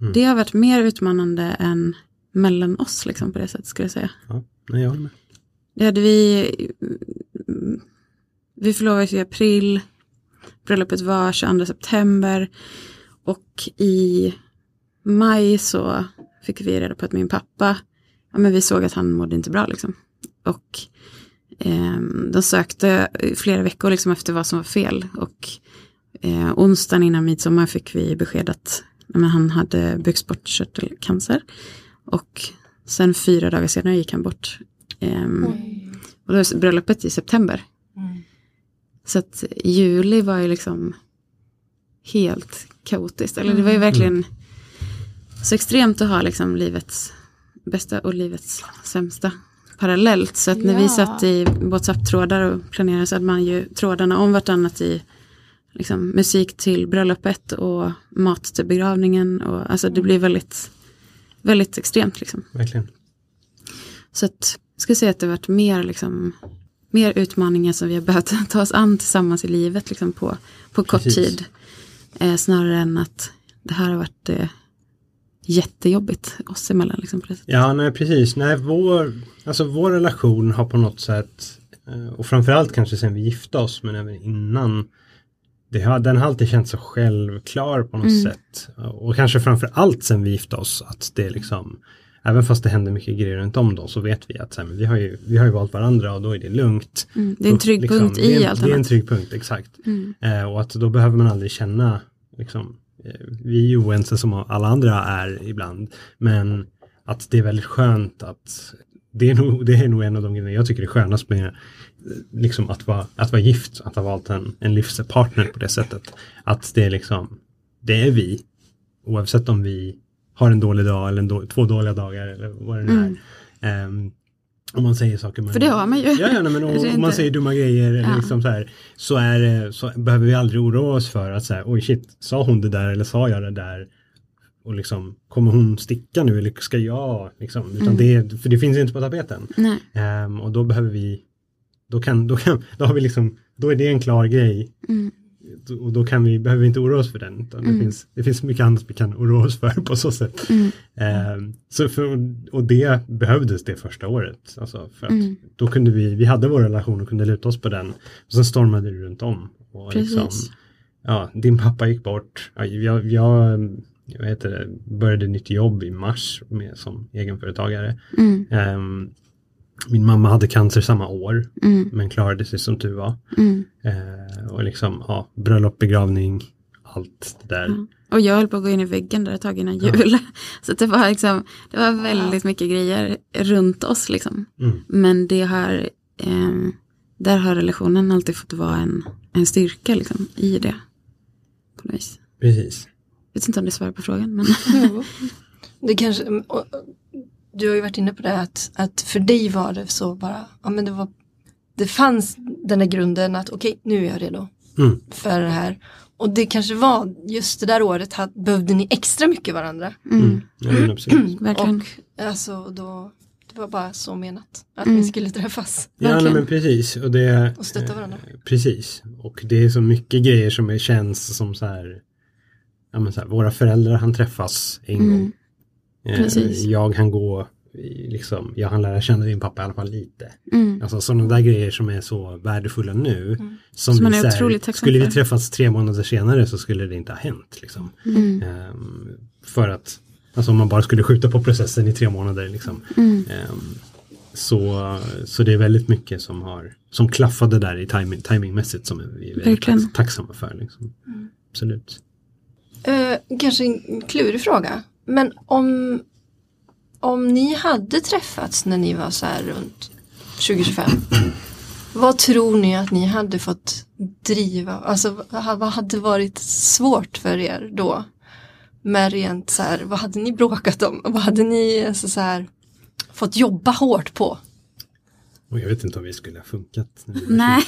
Mm. Det har varit mer utmanande än mellan oss liksom, på det sättet skulle jag säga. Ja, nej, jag håller med. Det hade vi, vi förlovades i april, bröllopet var 22 september och i maj så fick vi reda på att min pappa, ja men vi såg att han mådde inte bra liksom. Och eh, de sökte flera veckor liksom efter vad som var fel och eh, onsdagen innan midsommar fick vi besked att men han hade bukspottkörtelcancer. Och sen fyra dagar senare gick han bort. Ehm, och då var bröllopet i september. Mm. Så att juli var ju liksom helt kaotiskt. Eller det var ju verkligen så extremt att ha liksom livets bästa och livets sämsta parallellt. Så att när Ja. vi satt i WhatsApp-trådar och planerade så hade man ju trådarna om vartannat i liksom, musik till bröllopet och mat till begravningen. Och, alltså det blir väldigt, väldigt extremt liksom. Verkligen. Så att, jag skulle säga att det har varit mer, liksom, mer utmaningar som vi har behövt ta oss an tillsammans i livet liksom, på, på kort Precis. tid. Eh, snarare än att det här har varit eh, jättejobbigt oss emellan. Liksom, på det sättet. Ja, nej precis. Nej, vår, alltså vår relation har på något sätt, eh, och framförallt kanske sen vi gifte oss, men även innan, det har, den har alltid känts så självklar på något Mm. sätt. Och kanske framför allt sen vi gifte oss, att det är liksom, även fast det händer mycket grejer runt om då, så vet vi att så här, vi, har ju, vi har ju valt varandra och då är det lugnt. Mm, det är en trygg liksom, punkt i allt Det är en annat. trygg punkt, exakt. Mm. Eh, och att då behöver man aldrig känna, liksom, eh, vi är oense som alla andra är ibland, men att det är väldigt skönt att det är, nog, det är nog en av de grejerna jag tycker är skönast med liksom att vara, att vara gift, att ha valt en, en livspartner på det sättet. Att det är liksom, det är vi, oavsett om vi har en dålig dag eller då, två dåliga dagar eller vad det nu är. Mm. Ehm, om man säger saker man... För det har man ju. Ja, ja nej, men om, om man säger dumma grejer eller Ja. liksom så här, så, är så behöver vi aldrig oroa oss för att säga, oj shit, sa hon det där eller sa jag det där? Och liksom, kommer hon sticka nu eller ska jag? Liksom, utan Mm. det, för det finns inte på tapeten. Ehm, och då behöver vi, då kan, då kan, då har vi liksom, då är det en klar grej. Mm. Och då kan vi, behöver vi inte oroa oss för den. Utan det, Mm. finns, det finns mycket annat vi kan oroa oss för på så sätt. Mm. Ehm, så för, och det behövdes det första året. Alltså för att Mm. då kunde vi, vi hade vår relation och kunde luta oss på den. Och sen stormade det runt om. Och Precis. liksom, ja, din pappa gick bort. Ja, Jag, jag, jag vet det, började nytt jobb i mars med, som egenföretagare. Mm. Min mamma hade cancer samma år, Mm. men klarade sig som tur var. Mm. Eh, och liksom, ja, bröllop, begravning, allt det där. Ja. Och jag höll på att gå in i väggen där ett tag innan jul. Så att det var liksom, det var väldigt mycket grejer runt oss liksom. Mm. Men det har, eh, där har relationen alltid fått vara en, en styrka liksom, i det. På något vis. Precis. Jag vet inte om det svarar på frågan. Men Jo. Det kanske, och- och- du har ju varit inne på det att, att för dig var det så bara, ja men det var, det fanns den där grunden att okej nu är jag redo Mm. för det här. Och det kanske var just det där året had, behövde ni extra mycket varandra. mm, Mm. Ja, verkligen. Och alltså då, det var bara så menat att Mm. ni skulle träffas Ja, nej, men precis. Och, det, och stötta varandra. eh, Precis. Och det är så mycket grejer som är, känns som så här, ja, men så här, våra föräldrar han träffas en Mm. gång. Eh, Precis. Jag han gå, liksom, jag han lära känna din pappa i alla fall lite. Mm. Alltså sådana där grejer som är så värdefulla nu. Mm. Som, Som man vi, är här, otroligt tacksam Skulle vi för. träffats tre månader senare så skulle det inte ha hänt. Liksom. Mm. Ehm, för att, alltså om man bara skulle skjuta på processen i tre månader. Liksom. Mm. Ehm, så, så det är väldigt mycket som har som klaffade där i timing, timingmässigt som vi är väldigt tack, tacksamma för. Liksom. Absolut. Eh, kanske en klurig fråga. Men om, om ni hade träffats när ni var så här runt 2025. vad tror ni att ni hade fått driva? Alltså vad hade varit svårt för er då? Med rent så här, vad hade ni bråkat om? Vad hade ni alltså, så här, fått jobba hårt på? Och jag vet inte om vi skulle ha funkat. vi Nej,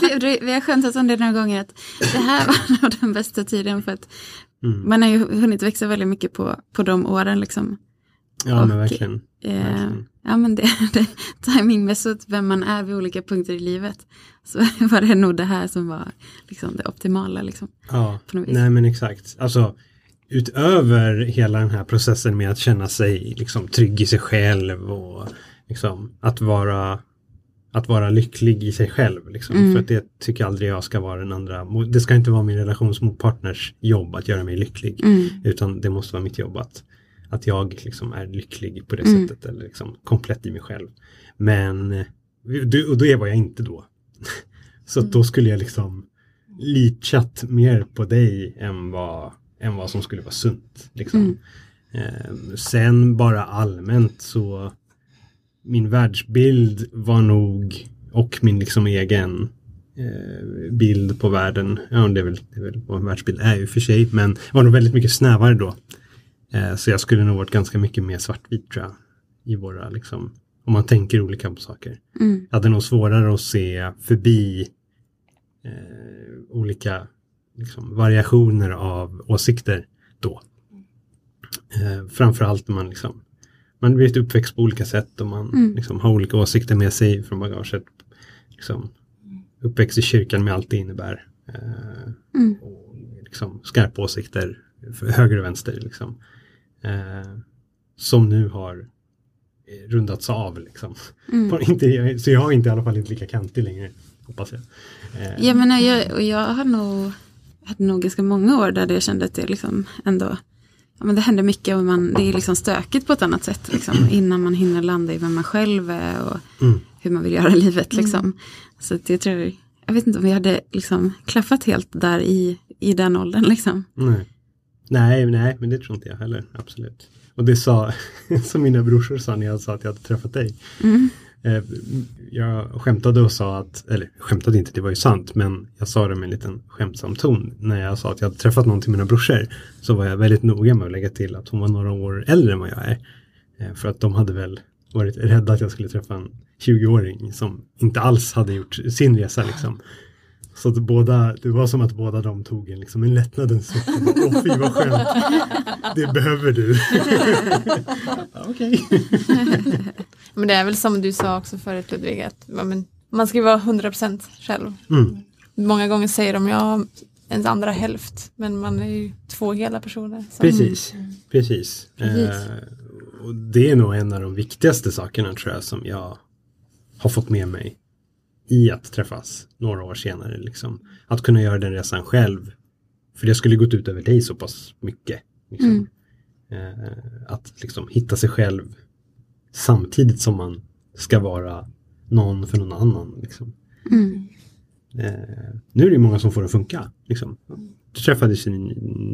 vi, vi har skämtat om det några gånger att det här var nog den bästa tiden för att Mm. man har ju hunnit växa väldigt mycket på, på de åren liksom. Ja, men Och, verkligen. Eh, verkligen. ja men det, det timingmässigt vem man är vid olika punkter i livet. Så var det nog det här som var liksom det optimala liksom. Ja, på något vis. nej men exakt. Alltså utöver hela den här processen med att känna sig liksom trygg i sig själv och liksom att vara att vara lycklig i sig själv. Liksom. Mm. För att det tycker jag aldrig jag ska vara den andra. Det ska inte vara min relationspartners jobb att göra mig lycklig. Mm. Utan det måste vara mitt jobb att, att jag liksom är lycklig på det Mm. sättet. Eller liksom komplett i mig själv. Men eh, och det var jag inte då. Så då skulle jag liksom litat mer på dig än vad, än vad som skulle vara sunt. Liksom. Eh, sen bara allmänt så min världsbild var nog och min liksom egen eh, bild på världen. Ja, det är, väl, det är väl vad en världsbild är ju för sig. Men var nog väldigt mycket snävare då. Eh, så jag skulle nog varit ganska mycket mer svartvit tror jag. I våra liksom, om man tänker olika på saker. Mm. Jag hade nog svårare att se förbi eh, olika liksom, variationer av åsikter då. Eh, framförallt när man liksom man blivit uppväxt på olika sätt och man Mm. liksom, har olika åsikter med sig från bagaget. Liksom, uppväxt i kyrkan med allt det innebär. Eh, Mm. och liksom, skarpa åsikter för höger och vänster. Liksom. Eh, som nu har eh, rundats av. Liksom. Mm. Inte, så jag är inte i alla fall inte lika kantig längre, hoppas jag. Eh, Jag menar, jag, och jag har nog, hade nog ganska många år där jag kände att det liksom ändå, men det händer mycket och man, det är liksom stökigt på ett annat sätt liksom, innan man hinner landa i vem man själv är och Mm. hur man vill göra livet liksom. Så att jag tror, jag vet inte om vi hade liksom klaffat helt där i, i den åldern liksom. Nej. nej, nej, men det tror inte jag heller, absolut. Och det sa, som mina brorsor sa när jag sa att jag hade träffat dig. Mm. Eh, jag skämtade och sa att, eller skämtade inte, det var ju sant, men jag sa det med en liten skämtsam ton. När jag sa att jag hade träffat någon till mina brorsor så var jag väldigt noga med att lägga till att hon var några år äldre än vad jag är. Eh, för att de hade väl varit rädda att jag skulle träffa en 20-åring som inte alls hade gjort sin resa liksom. Så att båda, det var som att båda de tog en, liksom en lättnadens suck. Åh fy vad skönt. Det behöver du. Okej. Men det är väl som du sa också förut Ludvig, att men, man ska ju vara 100% själv. Mm. Många gånger säger de ja, ens andra hälft, men man är ju två hela personer. Så. Precis, precis. Precis. Eh, och det är nog en av de viktigaste sakerna tror jag som jag har fått med mig i att träffas några år senare. Liksom. Att kunna göra den resan själv. För det skulle gått ut över dig så pass mycket. Liksom. Eh, att liksom hitta sig själv samtidigt som man ska vara någon för någon annan. Liksom. Mm. Eh, nu är det många som får det att funka. Liksom. Träffades, ni,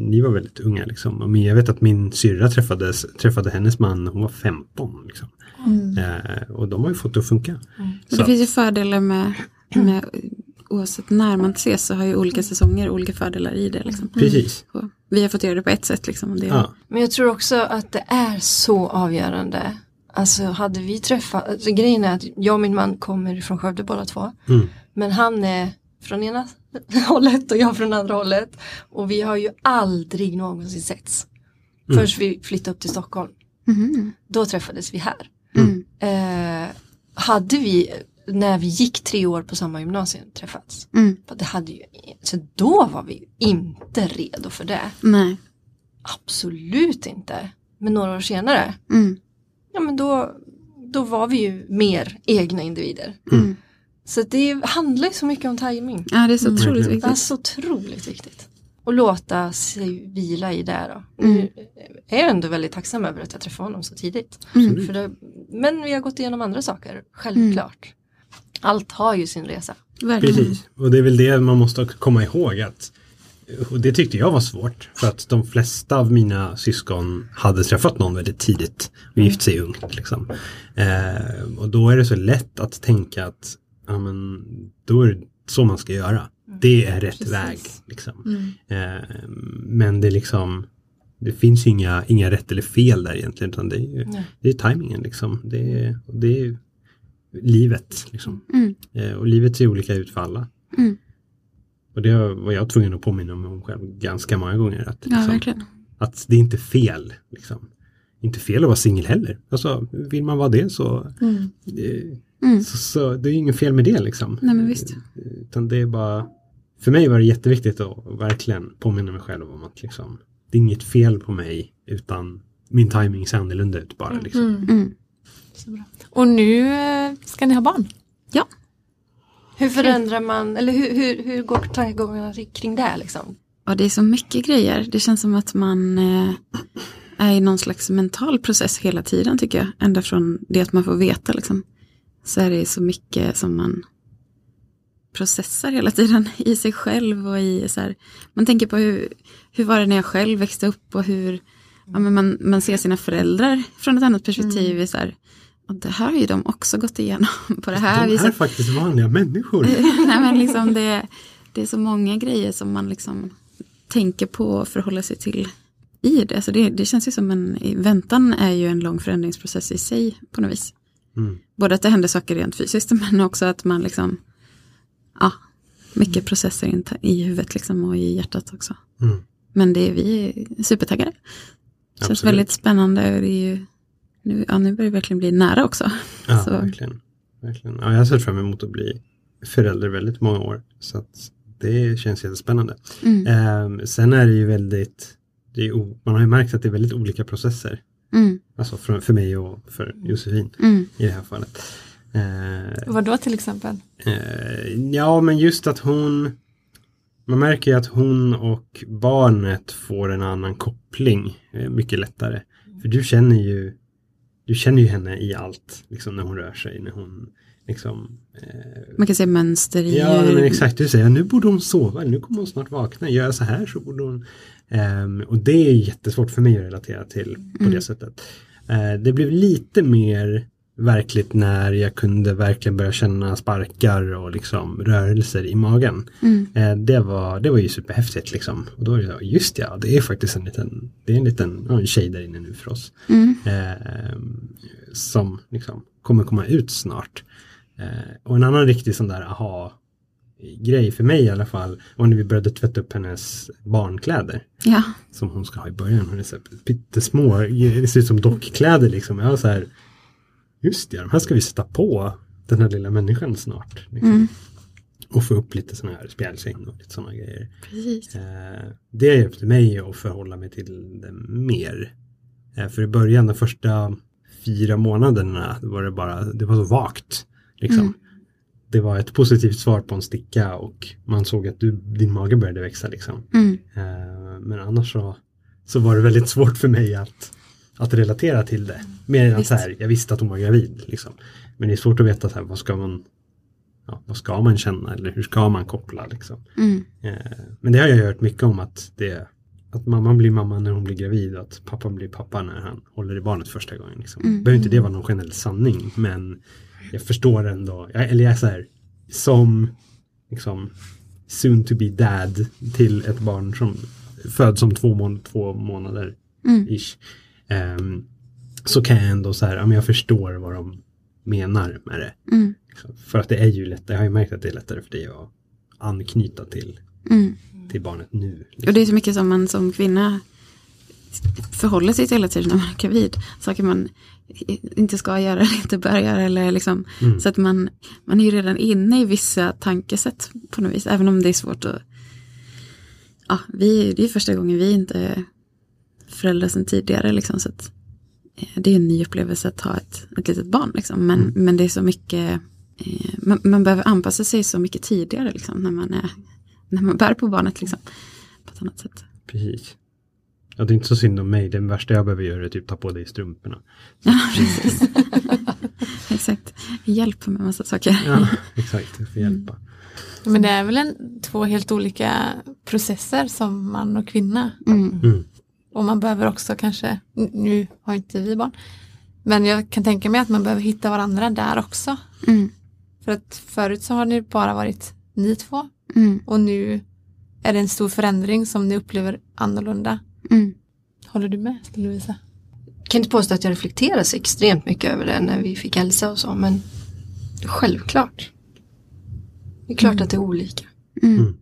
ni var väldigt unga liksom. Och min- jag vet att min syrra träffades, träffade hennes man, hon var 15. Liksom. Mm. Eh, och de har ju fått det att funka. Men Så det finns ju fördelar med, med oavsett när man ses så har ju olika säsonger olika fördelar i det. Liksom. Precis. Och vi har fått göra det på ett sätt. Liksom, det, Ja. Men jag tror också att det är så avgörande. Alltså hade vi träffat, alltså, grejen är att jag och min man kommer från Skövde båda två. Mm. Men han är från ena hållet och jag från andra hållet. Och vi har ju aldrig någonsin setts. Mm. Först vi flyttade upp till Stockholm. Mhm. Då träffades vi här. Mm. Eh, hade vi, när vi gick tre år på samma gymnasium, träffats. Mm. Det hade ju, så då var vi inte redo för det. Nej. Absolut inte. Men några år senare, Mm. ja men då, då var vi ju mer egna individer. Mm. Så det handlar ju så mycket om timing. Ja, det är så Mm. otroligt Verkligen. Det är viktigt. så otroligt viktigt. Och låta sig vila i det då. Mm. Nu är jag ändå väldigt tacksam över att jag träffade honom så tidigt. Mm. För det, men vi har gått igenom andra saker, självklart. Allt har ju sin resa. Verkligen. Precis. Och det är väl det man måste komma ihåg att och det tyckte jag var svårt för att de flesta av mina syskon hade träffat någon väldigt tidigt och gift sig ungt. Liksom. Eh, och då är det så lätt att tänka att ja, men, då är det så man ska göra. Det är rätt Precis. väg. Liksom. Mm. Eh, men det är liksom det finns ju inga, inga rätt eller fel där egentligen utan det är, ju, det är tajmingen liksom. Det är, det är livet liksom. Mm. Eh, och livet ser olika ut för alla. Mm. Och det var jag tvungen att påminna mig om själv ganska många gånger. Att, Ja, liksom, verkligen. att det är inte fel. Liksom. inte fel att vara singel heller. Alltså, vill man vara det så, Mm. eh, Mm. så, så det är ju inget fel med det liksom. Nej, men visst. Eh, Utan det är bara, för mig var det jätteviktigt att verkligen påminna mig själv om att liksom, det är inget fel på mig utan min timing ser annorlunda ut bara. Liksom. Mm. Mm. Så bra. Och nu eh, ska ni ha barn. Ja. Hur förändrar man, eller hur, hur, hur går tankegångarna kring det liksom? Och det är så mycket grejer. Det känns som att man eh, är i någon slags mental process hela tiden tycker jag. Ända från det att man får veta liksom. Så är det så mycket som man processar hela tiden i sig själv och i så här. Man tänker på hur, hur var det när jag själv växte upp och hur ja, men man, man ser sina föräldrar från ett annat perspektiv. i Så här, och det här har ju de också gått igenom på det här De är viset. faktiskt vanliga människor. Nej, men liksom det, det är så många grejer som man liksom tänker på och förhåller sig till i det. Så det, det känns ju som en, väntan är ju en lång förändringsprocess i sig på något vis. Mm. Både att det händer saker rent fysiskt men också att man liksom, ja, mycket processer in, i huvudet liksom och i hjärtat också. Mm. Men det är vi är supertaggade. Känns Absolut. väldigt spännande och det är ju, nu, ja, nu börjar det verkligen bli nära också. Ja, Så- verkligen. verkligen. Ja, jag har sett fram emot att bli förälder väldigt många år. Så att det känns jättespännande. Mm, Ehm, sen är det ju väldigt, det är, man har ju märkt att det är väldigt olika processer. Mm, Alltså för, för mig och för Josefin mm, i det här fallet. Eh, Vad då till exempel? Eh, ja, men just att hon... Man märker ju att hon och barnet får en annan koppling eh, mycket lättare. För du känner ju du känner ju henne i allt, liksom när hon rör sig, när hon liksom... Eh, Man kan se mönster i ja, men exakt. Du säger nu borde hon sova, nu kommer hon snart vakna. Gör jag så här så borde hon... Ehm, och det är jättesvårt för mig att relatera till på Mm. det sättet. Eh, det blev lite mer verkligt när jag kunde verkligen börja känna sparkar och liksom rörelser i magen. Mm. Eh, det, var, det var ju superhäftigt liksom. Och då är det just ja, det är faktiskt en liten, det är en liten ja, en tjej där inne nu för oss. Mm. Eh, som liksom kommer komma ut snart. Eh, och en annan riktig sån där aha grej för mig i alla fall var när vi började tvätta upp hennes barnkläder Ja, som hon ska ha i början. Hon är så här pyttesmå, det ser ut som dockkläder liksom. Jag var så här, just det, de här ska vi sätta på den här lilla människan snart. Liksom. Mm. Och få upp lite sådana här spjälsäng och lite sådana grejer. precis. Eh, det hjälpte mig att förhålla mig till det mer. Eh, för i början, de första fyra månaderna, var det bara, det var så vagt. Liksom. Mm. Det var ett positivt svar på en sticka och man såg att du, din mage började växa. Liksom. Mm. Eh, men annars så, så var det väldigt svårt för mig att, att relatera till det. Mer än att så här, jag visste att hon var gravid. Liksom. Men det är svårt att veta så här, vad ska man ja, vad ska man känna eller hur ska man koppla. Liksom. Mm. Eh, men det har jag hört mycket om att det att mamman blir mamma när hon blir gravid och att pappan blir pappa när han håller i barnet första gången. Liksom. Mm. Behöver inte det vara någon generell sanning men jag förstår ändå, jag, eller jag är så här som liksom soon to be dad till ett barn som föds om två, mån två månader Mm. ish. Ehm, så kan jag ändå så här, ja, men jag förstår vad de menar med det. Mm. Liksom. För att det är ju lätt, jag har ju märkt att det är lättare för dig att anknyta till, Mm. till barnet nu. liksom. Och det är så mycket som man som kvinna förhåller sig till hela tiden när man är gravid. Saker man inte ska göra eller inte bör göra. Eller liksom, Mm. Så att man, man är ju redan inne i vissa tankesätt på något vis. Även om det är svårt att... Ja, vi, det är första gången vi inte är föräldrar sedan tidigare. Liksom, så att, eh, det är en ny upplevelse att ha ett, ett litet barn. Liksom. Men, men det är så mycket... Eh, man, man behöver anpassa sig så mycket tidigare liksom, när, man är, när man bär på barnet. Liksom, på ett annat sätt. Precis. Ja, det är inte så synd om mig. Det värsta jag behöver göra är typ ta på dig strumporna. Ja, precis. Exakt. Hjälp med massa saker. Ja, exakt. Jag får hjälpa. Men det är väl en, två helt olika processer som man och kvinna. Mm. Mm. Och man behöver också kanske, nu har inte vi barn, men jag kan tänka mig att man behöver hitta varandra där också. Mm. För att förut så har ni bara varit ni två Mm. och nu är det en stor förändring som ni upplever annorlunda. Mm. Håller du med Lovisa? Jag kan inte påstå att jag reflekterar så extremt mycket över det när vi fick Elsa och så men självklart. Det är klart att det är olika. Mm.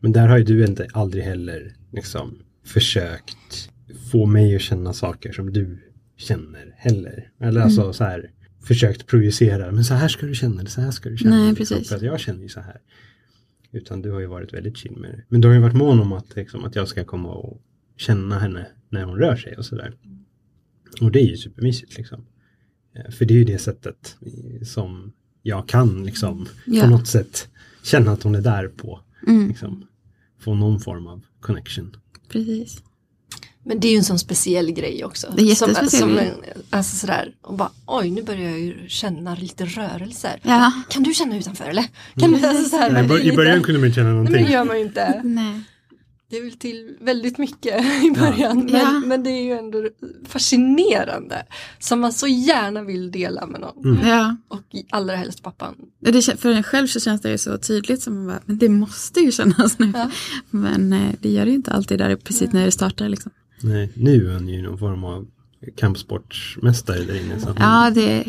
Men där har ju du inte aldrig heller liksom försökt få mig att känna saker som du känner heller. Eller alltså så här försökt projicera, men så här ska du känna det, så här ska du känna Nej, det. precis. För att jag känner ju så här. Utan du har ju varit väldigt chill med det. Men du har ju varit mån om att, liksom, att jag ska komma och känna henne när hon rör sig och sådär. Och det är ju supermysigt liksom. Eh, För det är ju det sättet som jag kan liksom Ja. på något sätt känna att hon är där på. Mm, Liksom, få någon form av connection. precis. Men det är ju en sån speciell grej också. Det är som, som en, alltså sådär, och bara oj nu börjar jag ju känna lite rörelser. Ja, Kan du känna utanför eller? Kan du, alltså, så här, Mm. I, början kunde man inte känna Nej någonting. men det gör man ju inte. nej. Det är väl till väldigt mycket i början. Men, Ja. men det är ju ändå fascinerande. Som man så gärna vill dela med någon. Mm. Ja, Och allra helst pappan. det, för en själv så känns det ju så tydligt som man bara, men det måste ju kännas nu. Ja. Men eh, det gör det ju inte alltid där precis när det startar liksom. Nej, nu är hon ju någon form av kampsportsmästare där inne. Så Ja, det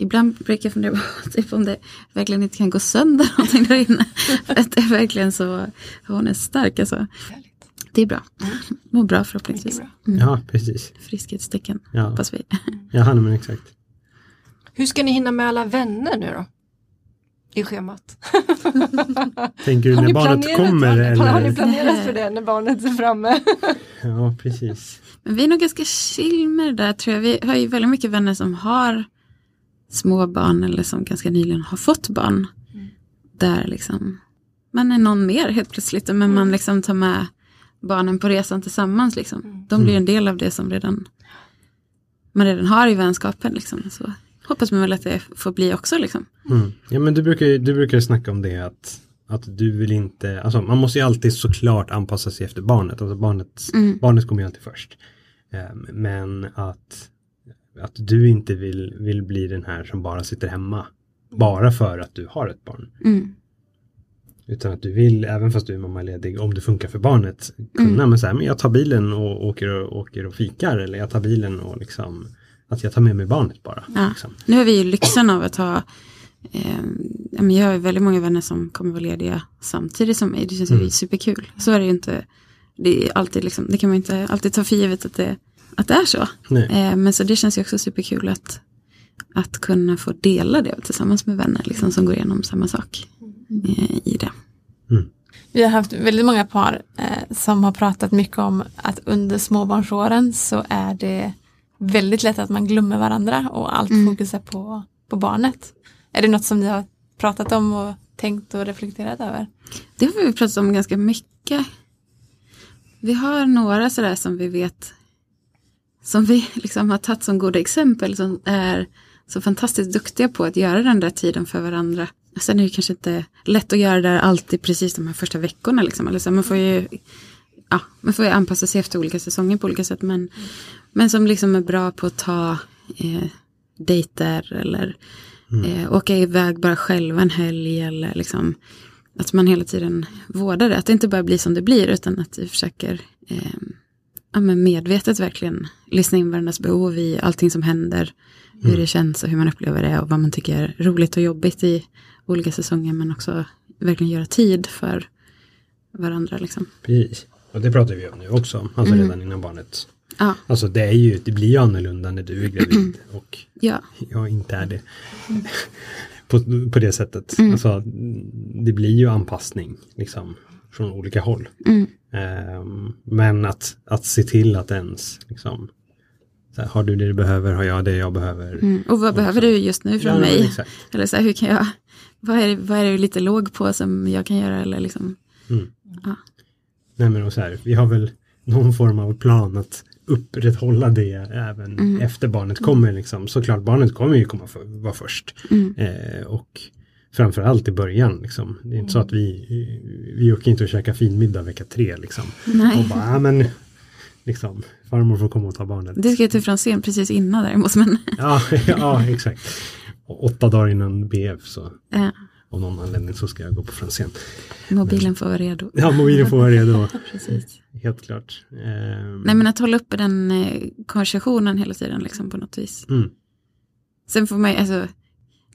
Ibland brukar jag fundera på typ, om det verkligen inte kan gå sönder någonting där inne. För att det är verkligen så, hon är stark alltså. Härligt. Det är bra. Mår bra förhoppningsvis. bra. ja, precis. Friskhetstecken Ja, hoppas vi. ja han men exakt. Hur ska ni hinna med alla vänner nu då? I schemat. Tänker du Har när ni barnet planerat, kommer? har, ni, har ni Eller? planerat för det när barnet är framme? Ja, precis. Men vi är nog ganska chill med det där tror jag. Vi har ju väldigt mycket vänner som har små barn eller som ganska nyligen har fått barn. Där liksom man är någon mer helt plötsligt. Men man liksom tar med barnen på resan tillsammans. Liksom. De blir en del av det som redan man redan har i vänskapen. Liksom. Så hoppas man väl att det får bli också. Liksom. Mm. Ja, men du brukar, ju- du brukar snacka om det att, att du vill inte, alltså man måste ju alltid såklart anpassa sig efter barnet. Alltså barnet, Mm. barnet kommer ju alltid först. Ehm, Men att, att du inte vill, vill bli den här som bara sitter hemma. Bara för att du har ett barn. Mm. Utan att du vill, även fast du är mammaledig, om det funkar för barnet, kunna Mm. men så här, men jag tar bilen och åker och, åker och fikar. Eller jag tar bilen och liksom, att jag tar med mig barnet bara. Ja. Liksom. Nu har vi ju lyxen av att ha eh, jag har ju väldigt många vänner som kommer vara lediga samtidigt som mig. Det känns ju superkul. Så är det ju inte. Det, är alltid liksom, det kan man inte alltid ta för givet att det, att det är så. Nej. Eh, men så det känns ju också superkul att, att kunna få dela det tillsammans med vänner liksom, som går igenom samma sak eh, i det. Vi har haft väldigt många par eh, som har pratat mycket om att under småbarnsåren så är det väldigt lätt att man glömmer varandra och allt fokus är på, på barnet. Är det något som ni har pratat om och tänkt och reflekterat över? Det har vi pratat om ganska mycket. Vi har några sådär som vi vet som vi liksom har tagit som goda exempel som är så fantastiskt duktiga på att göra den där tiden för varandra. Sen är det kanske inte lätt att göra det där alltid precis de här första veckorna. Liksom. Eller så, man, får ju, ja, man får ju anpassa sig efter olika säsonger på olika sätt. Men, men som liksom är bra på att ta eh, dejter eller eh, åka iväg bara själv en helg. Eller liksom, att man hela tiden vårdar det. Att det inte bara blir som det blir utan att vi försöker eh, ja, men medvetet verkligen lyssna in varandras behov i allting som händer. Hur det känns och hur man upplever det och vad man tycker är roligt och jobbigt i olika säsonger. Men också verkligen göra tid för varandra. Liksom. Precis. Och det pratar vi om nu också, alltså redan innan barnet. Ja, Alltså det är ju, det blir ju annorlunda när du är gravid och ja, jag inte är det. På, på det sättet. Alltså det blir ju anpassning liksom från olika håll. mm, Ehm, men att, att se till att ens liksom så här, har du det du behöver, har jag det jag behöver. mm. Och vad behöver du just nu från Ja, mig? Exakt. Eller så här, hur kan jag, vad är, vad är det lite låg på som jag kan göra? Eller liksom, Nej men och så här, vi har väl någon form av plan att upprätthålla det även efter barnet kommer. Liksom. Såklart barnet kommer ju komma för, vara först. mm, Eh, och framförallt i början. Liksom. Det är inte så att vi, vi åker inte och käkar finmiddag vecka tre. Liksom. Och nej. bara, ja men liksom, farmor får komma och ta barnet. Det ska jag till Franzén precis innan däremot. Men, Ja, ja, exakt. Och åtta dagar innan BF så eh, av någon anledning så ska jag gå på Franzén. mobilen får vara redo. Ja, mobilen får vara redo. Precis. Helt klart. Ehm, Nej men att hålla uppe den eh, konversationen hela tiden liksom på något vis. mm, Sen får man alltså,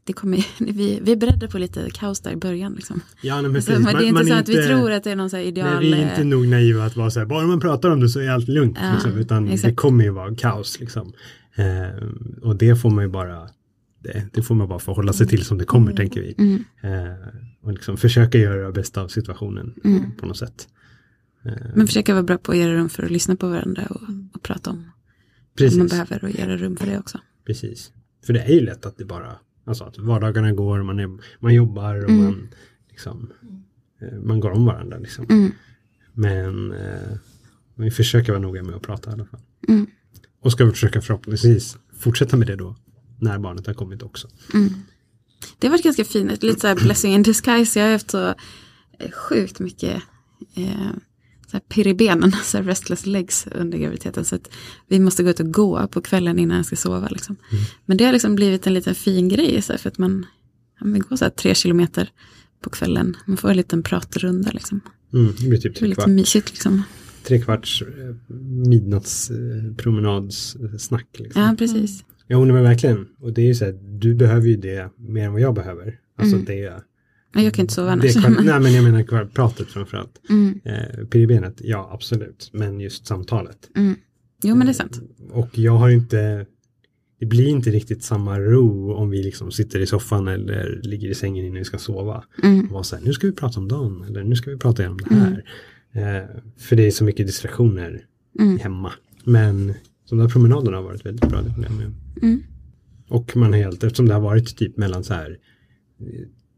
det kommer, vi, vi är beredda på lite kaos där i början. Liksom. Ja, nej, men Alltså, precis. men det är Man- inte man så att vi tror att det är någon så här ideal... Nej, vi är inte eh, nog naiva att vara så här, bara man pratar om det så är allt lugnt. Ja, liksom, utan det exakt. kommer ju vara kaos. Liksom. Eh, och det får man ju bara det, det får man bara förhålla sig till som det kommer, tänker vi. Mm, Eh, och liksom försöka göra det bästa av situationen mm. på något sätt. Eh, Men försöka vara bra på att göra rum för att lyssna på varandra och, och prata om vad man precis, behöver och göra rum för det också. precis. För det är ju lätt att det bara, alltså att vardagarna går, man, är, man jobbar och Mm. man, liksom, eh, man går om varandra. Liksom. Mm, Men eh, vi försöker vara noga med att prata i alla fall. mm, Och ska vi försöka förhoppningsvis fortsätta med det då när barnet har kommit också. mm. Det har varit ganska fint, lite så här blessing in disguise. Jag har haft så eh, sjukt mycket eh, så här pirr i benen, så här restless legs under graviditeten. Så att vi måste gå ut och gå på kvällen innan jag ska sova. Liksom. Mm. Men det har liksom blivit en liten fin grej, så här, för att man, ja, man går så här tre kilometer på kvällen. Man får en liten pratrunda liksom. Mm, det blir typ tre, lite mysigt liksom. tre kvarts eh, midnattspromenadssnack. Liksom. Ja, precis. Jo, nej, men verkligen. Och det är ju så här, du behöver ju det mer än vad jag behöver. Alltså Mm. det, Jag kan inte sova annars. kvar, nej men jag menar kvar, pratet framförallt. mm, Eh, pirrbenet, ja absolut. Men just samtalet. mm. Jo, men det är sant. Och jag har inte, det blir inte riktigt samma ro om vi liksom sitter i soffan eller ligger i sängen innan vi ska sova. Mm, Och vara så här, nu ska vi prata om dagen eller nu ska vi prata igenom det här. Eh, för det är så mycket distraktioner mm, hemma. Men de där promenaderna har varit väldigt bra, det jag med om. mm, Och man har helt, eftersom det har varit typ mellan så här eh,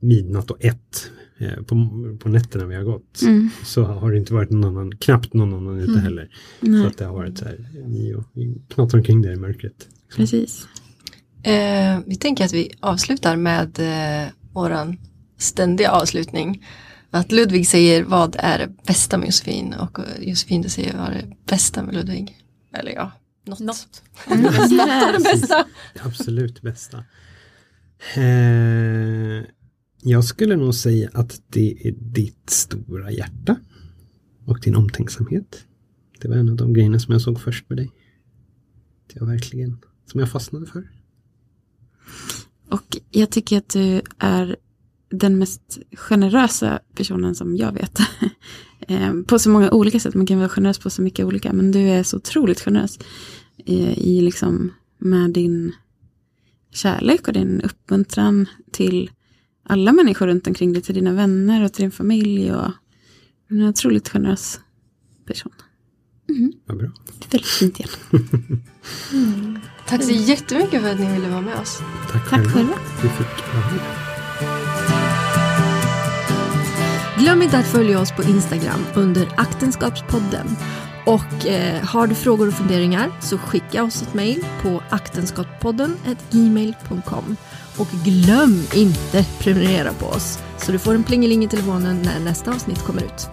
midnatt och ett eh, på, på nätterna vi har gått. mm. Så har det inte varit någon annan, knappt någon annan ute heller. Så Nej, att det har varit så här, vi, vi knattar omkring där i mörkret. precis. Eh, vi tänker att vi avslutar med eh, våran ständiga avslutning. Att Ludvig säger vad är det bästa med Josefin och eh, Josefin du säger vad är det bästa med Ludvig. Eller ja, något. Något. Något av det bästa. Det absolut bästa. Eh, jag skulle nog säga att det är ditt stora hjärta. Och din omtänksamhet. Det var en av de grejerna som jag såg först med dig. Det var verkligen, som jag fastnade för. Och jag tycker att du är den mest generösa personen som jag vet. Eh, på så många olika sätt, man kan vara generös på så mycket olika, men du är så otroligt generös i, i liksom med din kärlek och din uppmuntran till alla människor runt omkring dig, till dina vänner och till din familj. Och, en otroligt generös person. Vad bra. Det är väldigt fint igen. Tack så jättemycket för att ni ville vara med oss. Tack, Tack själva. Du fick vara med. Glöm inte att följa oss på Instagram under Aktenskapspodden. Och eh, har du frågor och funderingar så skicka oss ett mejl på aktenskapspodden gmail.com. Och glöm inte prenumerera på oss så du får en plingeling i telefonen när nästa avsnitt kommer ut.